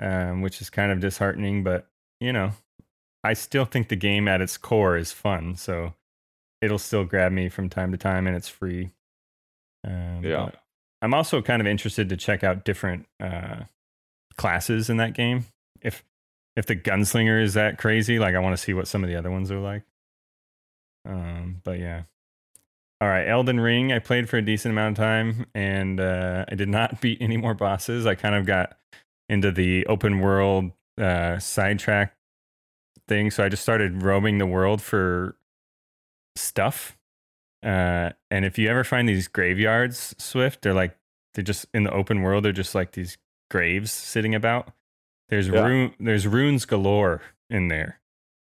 um, which is kind of disheartening. But, you know, I still think the game at its core is fun. So it'll still grab me from time to time and it's free. Um, Yeah. I'm also kind of interested to check out different uh, classes in that game. If if the gunslinger is that crazy, like I want to see what some of the other ones are like. Um, but yeah. All right, Elden Ring. I played for a decent amount of time, and uh, I did not beat any more bosses. I kind of got into the open world uh, sidetrack thing, so I just started roaming the world for stuff. Uh, and if you ever find these graveyards, Swift, they're like they're just in the open world. They're just like these graves sitting about. There's Yeah. rune, there's runes galore in there,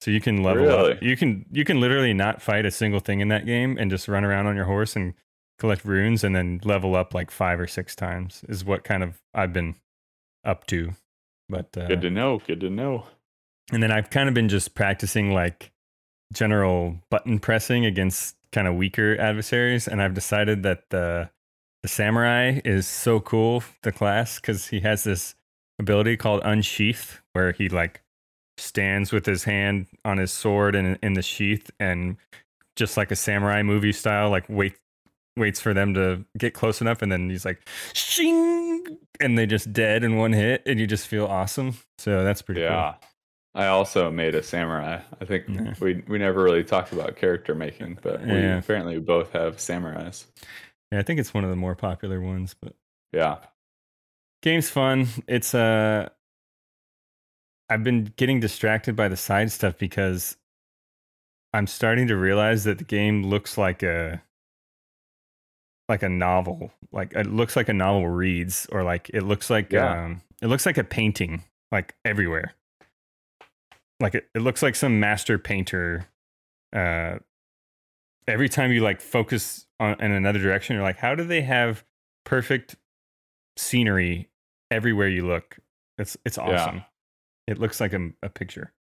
so you can level Really? up. You can you can literally not fight a single thing in that game and just run around on your horse and collect runes and then level up like five or six times. Is what kind of I've been up to. But uh, Good to know. Good to know. and then I've kind of been just practicing like general button pressing against kind of weaker adversaries. And I've decided that the the samurai is so cool, the class, because he has this ability called unsheathe, where he like stands with his hand on his sword and in the sheath and just like a samurai movie style, like wait waits for them to get close enough and then he's like shing and they just dead in one hit and you just feel awesome. So that's pretty cool. Yeah. I also made a samurai. I think Yeah. we we never really talked about character making, but we Yeah. apparently both have samurais. Yeah, I think it's one of the more popular ones, but Yeah. game's fun. It's uh I've been getting distracted by the side stuff because I'm starting to realize that the game looks like a like a novel. Like it looks like a novel reads or like it looks like Yeah. um it looks like a painting like everywhere. Like it, it looks like some master painter uh every time you like focus on in another direction you're like how do they have perfect scenery everywhere you look it's it's Yeah. It looks like a, a picture.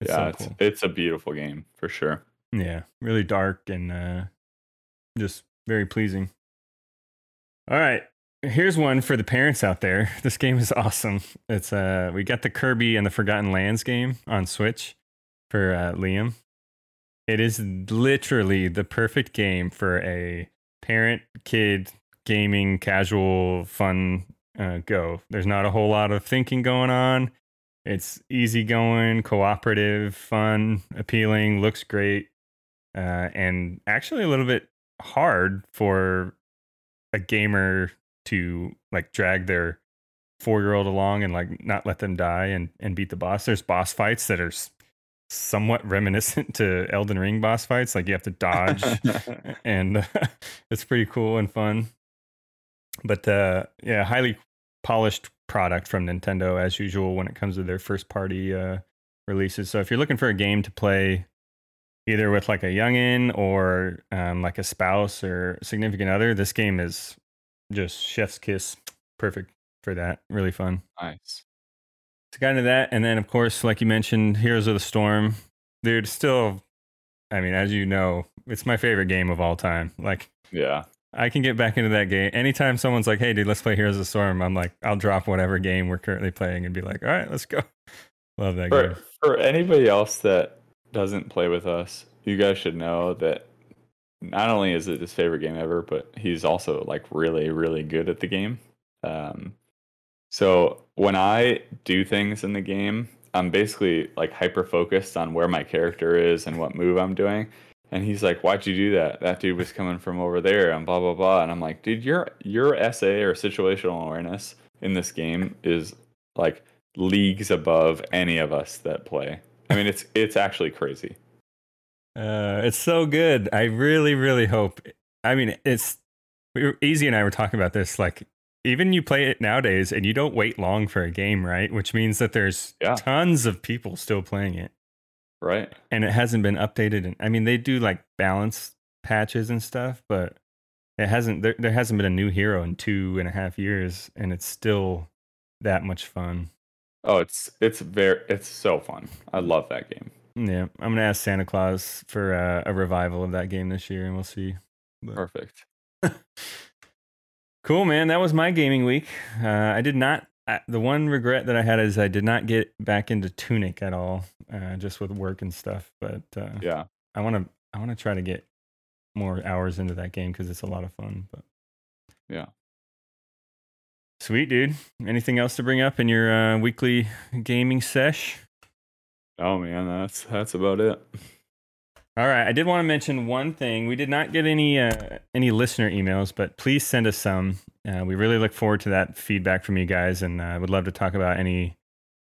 It's yeah, so it's cool. it's a beautiful game for sure. yeah really dark and uh just very pleasing. All right here's one for the parents out there. This game is awesome. It's uh we got the kirby and the forgotten lands game on switch for uh, liam. It is literally the perfect game for a parent kid gaming casual fun uh, go. There's not a whole lot of thinking going on it's easygoing cooperative fun appealing looks great uh, and actually a little bit hard for a gamer to like drag their four year old along and like not let them die and, and beat the boss. There's boss fights that are somewhat reminiscent to Elden Ring boss fights. Like you have to dodge and it's pretty cool and fun. But uh, yeah, highly polished product from Nintendo as usual when it comes to their first party uh, releases. So if you're looking for a game to play either with like a youngin or um, like a spouse or significant other, this game is just chef's kiss, perfect for that. Really fun. Nice. So got into that, and then of course, like you mentioned, Heroes of the Storm. Dude, still, I mean, as you know, it's my favorite game of all time. Like, Yeah. I can get back into that game anytime someone's like, "Hey, dude, let's play Heroes of the Storm." I'm like, I'll drop whatever game we're currently playing and be like, "All right, let's go." Love that For game. for anybody else that doesn't play with us, you guys should know that not only is it his favorite game ever, but he's also like really, really good at the game. Um, so when I do things in the game, I'm basically like hyper focused on where my character is and what move I'm doing. And he's like, "Why'd you do that? That dude was coming from over there," and blah blah blah. And I'm like, "Dude, your your SA or situational awareness in this game is like leagues above any of us that play. I mean, it's it's actually crazy." Uh, it's so good. I really, really hope. I mean, it's we were, Easy and I were talking about this. Like, even you play it nowadays, and you don't wait long for a game, right? Which means that there's Yeah. tons of people still playing it, Right? and it hasn't been updated. And I mean, they do like balance patches and stuff, but it hasn't. There, there hasn't been a new hero in two and a half years, and it's still that much fun. Oh, it's it's very it's so fun. I love that game. Yeah, I'm gonna ask Santa Claus for uh, a revival of that game this year, and we'll see. But- Perfect. Cool, man. That was my gaming week. Uh, I did not. Uh, the one regret that I had is I did not get back into Tunic at all, uh, just with work and stuff. But uh, Yeah. I want to. I want to try to get more hours into that game because it's a lot of fun. But Yeah. sweet, dude. Anything else to bring up in your uh, weekly gaming sesh? Oh man, that's that's about it. All right, I did want to mention one thing. We did not get any uh, any listener emails, but please send us some. Uh, we really look forward to that feedback from you guys, and uh, would love to talk about any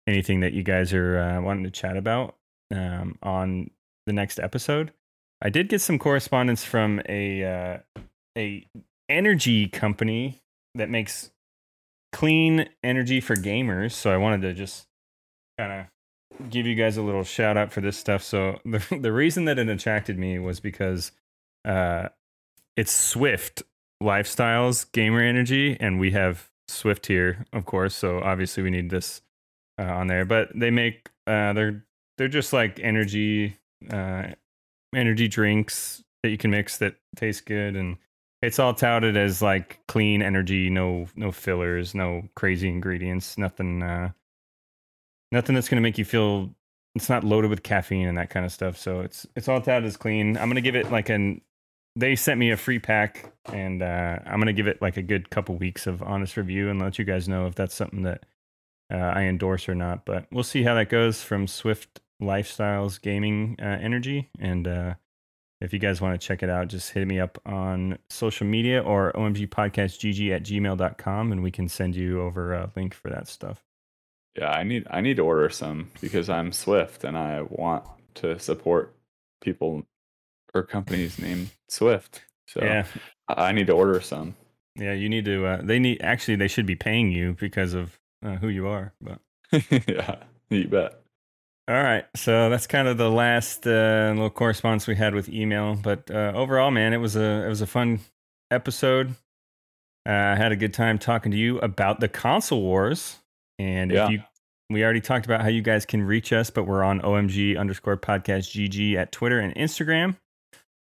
anything that you guys are uh, wanting to chat about um, on the next episode. I did get some correspondence from a uh, a energy company that makes clean energy for gamers. So I wanted to just kind of give you guys a little shout out for this stuff. So the the reason that it attracted me was because uh it's Swift Lifestyles Gamer Energy and we have Swift here, of course. So obviously we need this uh, on there. But they make uh they're they're just like energy uh energy drinks that you can mix that taste good and it's all touted as like clean energy, no no fillers, no crazy ingredients, nothing uh nothing that's to make you feel it's not loaded with caffeine and that kind of stuff so it's it's all touted as clean i'm to give it like an they sent me a free pack and uh, i'm to give it like a good couple weeks of honest review and let you guys know if that's something that uh, i endorse or not but we'll see how that goes from swift lifestyles gaming uh, energy and uh, if you guys want to check it out just hit me up on social media or omgpodcastgg at gmail.com and we can send you over a link for that stuff Yeah, I need I need to order some because I'm Swift and I want to support people or companies named Swift. So yeah I I need to order some. Yeah, you need to. Uh, they need actually. They should be paying you because of uh, who you are. But yeah, you bet. all right, so that's kind of the last uh, little correspondence we had with email. But uh, overall, man, it was a it was a fun episode. Uh, I had a good time talking to you about the console wars, and Yeah. if you. We already talked about how you guys can reach us, but we're on OMG underscore podcast GG at Twitter and Instagram.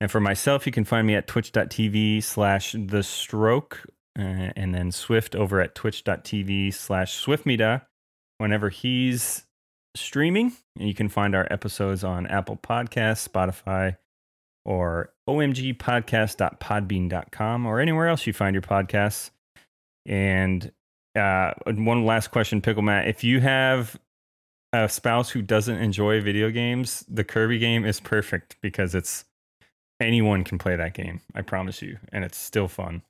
And for myself, you can find me at twitch.tv slash the stroke uh, and then Swift over at twitch.tv slash swiftmida whenever he's streaming. And you can find our episodes on Apple Podcasts, Spotify, or omgpodcast.podbean.com or anywhere else you find your podcasts. And uh, one last question, Pickle Matt. If you have a spouse who doesn't enjoy video games, the Kirby game is perfect because it's anyone can play that game. I promise you, and it's still fun.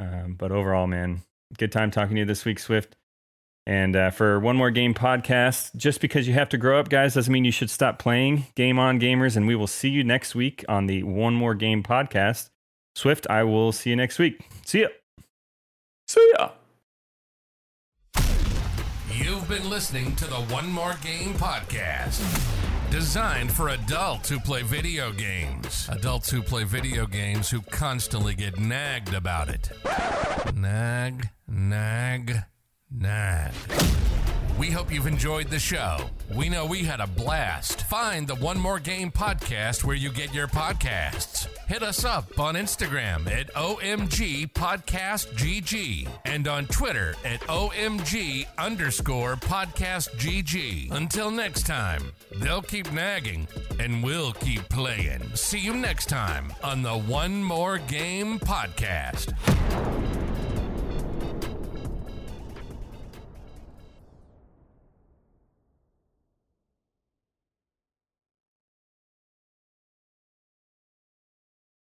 Um, but overall, man, good time talking to you this week, Swift. And uh, for one more game podcast, just because you have to grow up, guys, doesn't mean you should stop playing. Game on, gamers, and we will see you next week on the One More Game podcast. Swift, I will see you next week. See ya. See ya. Been listening to the One More Game podcast. Designed for adults who play video games. Adults who play video games who constantly get nagged about it. Nag, nag, nag. We hope you've enjoyed the show. We know we had a blast. Find the One More Game podcast where you get your podcasts. Hit us up on Instagram at OMG Podcast GG and on Twitter at OMG underscore Podcast GG. Until next time, they'll keep nagging and we'll keep playing. See you next time on the One More Game podcast.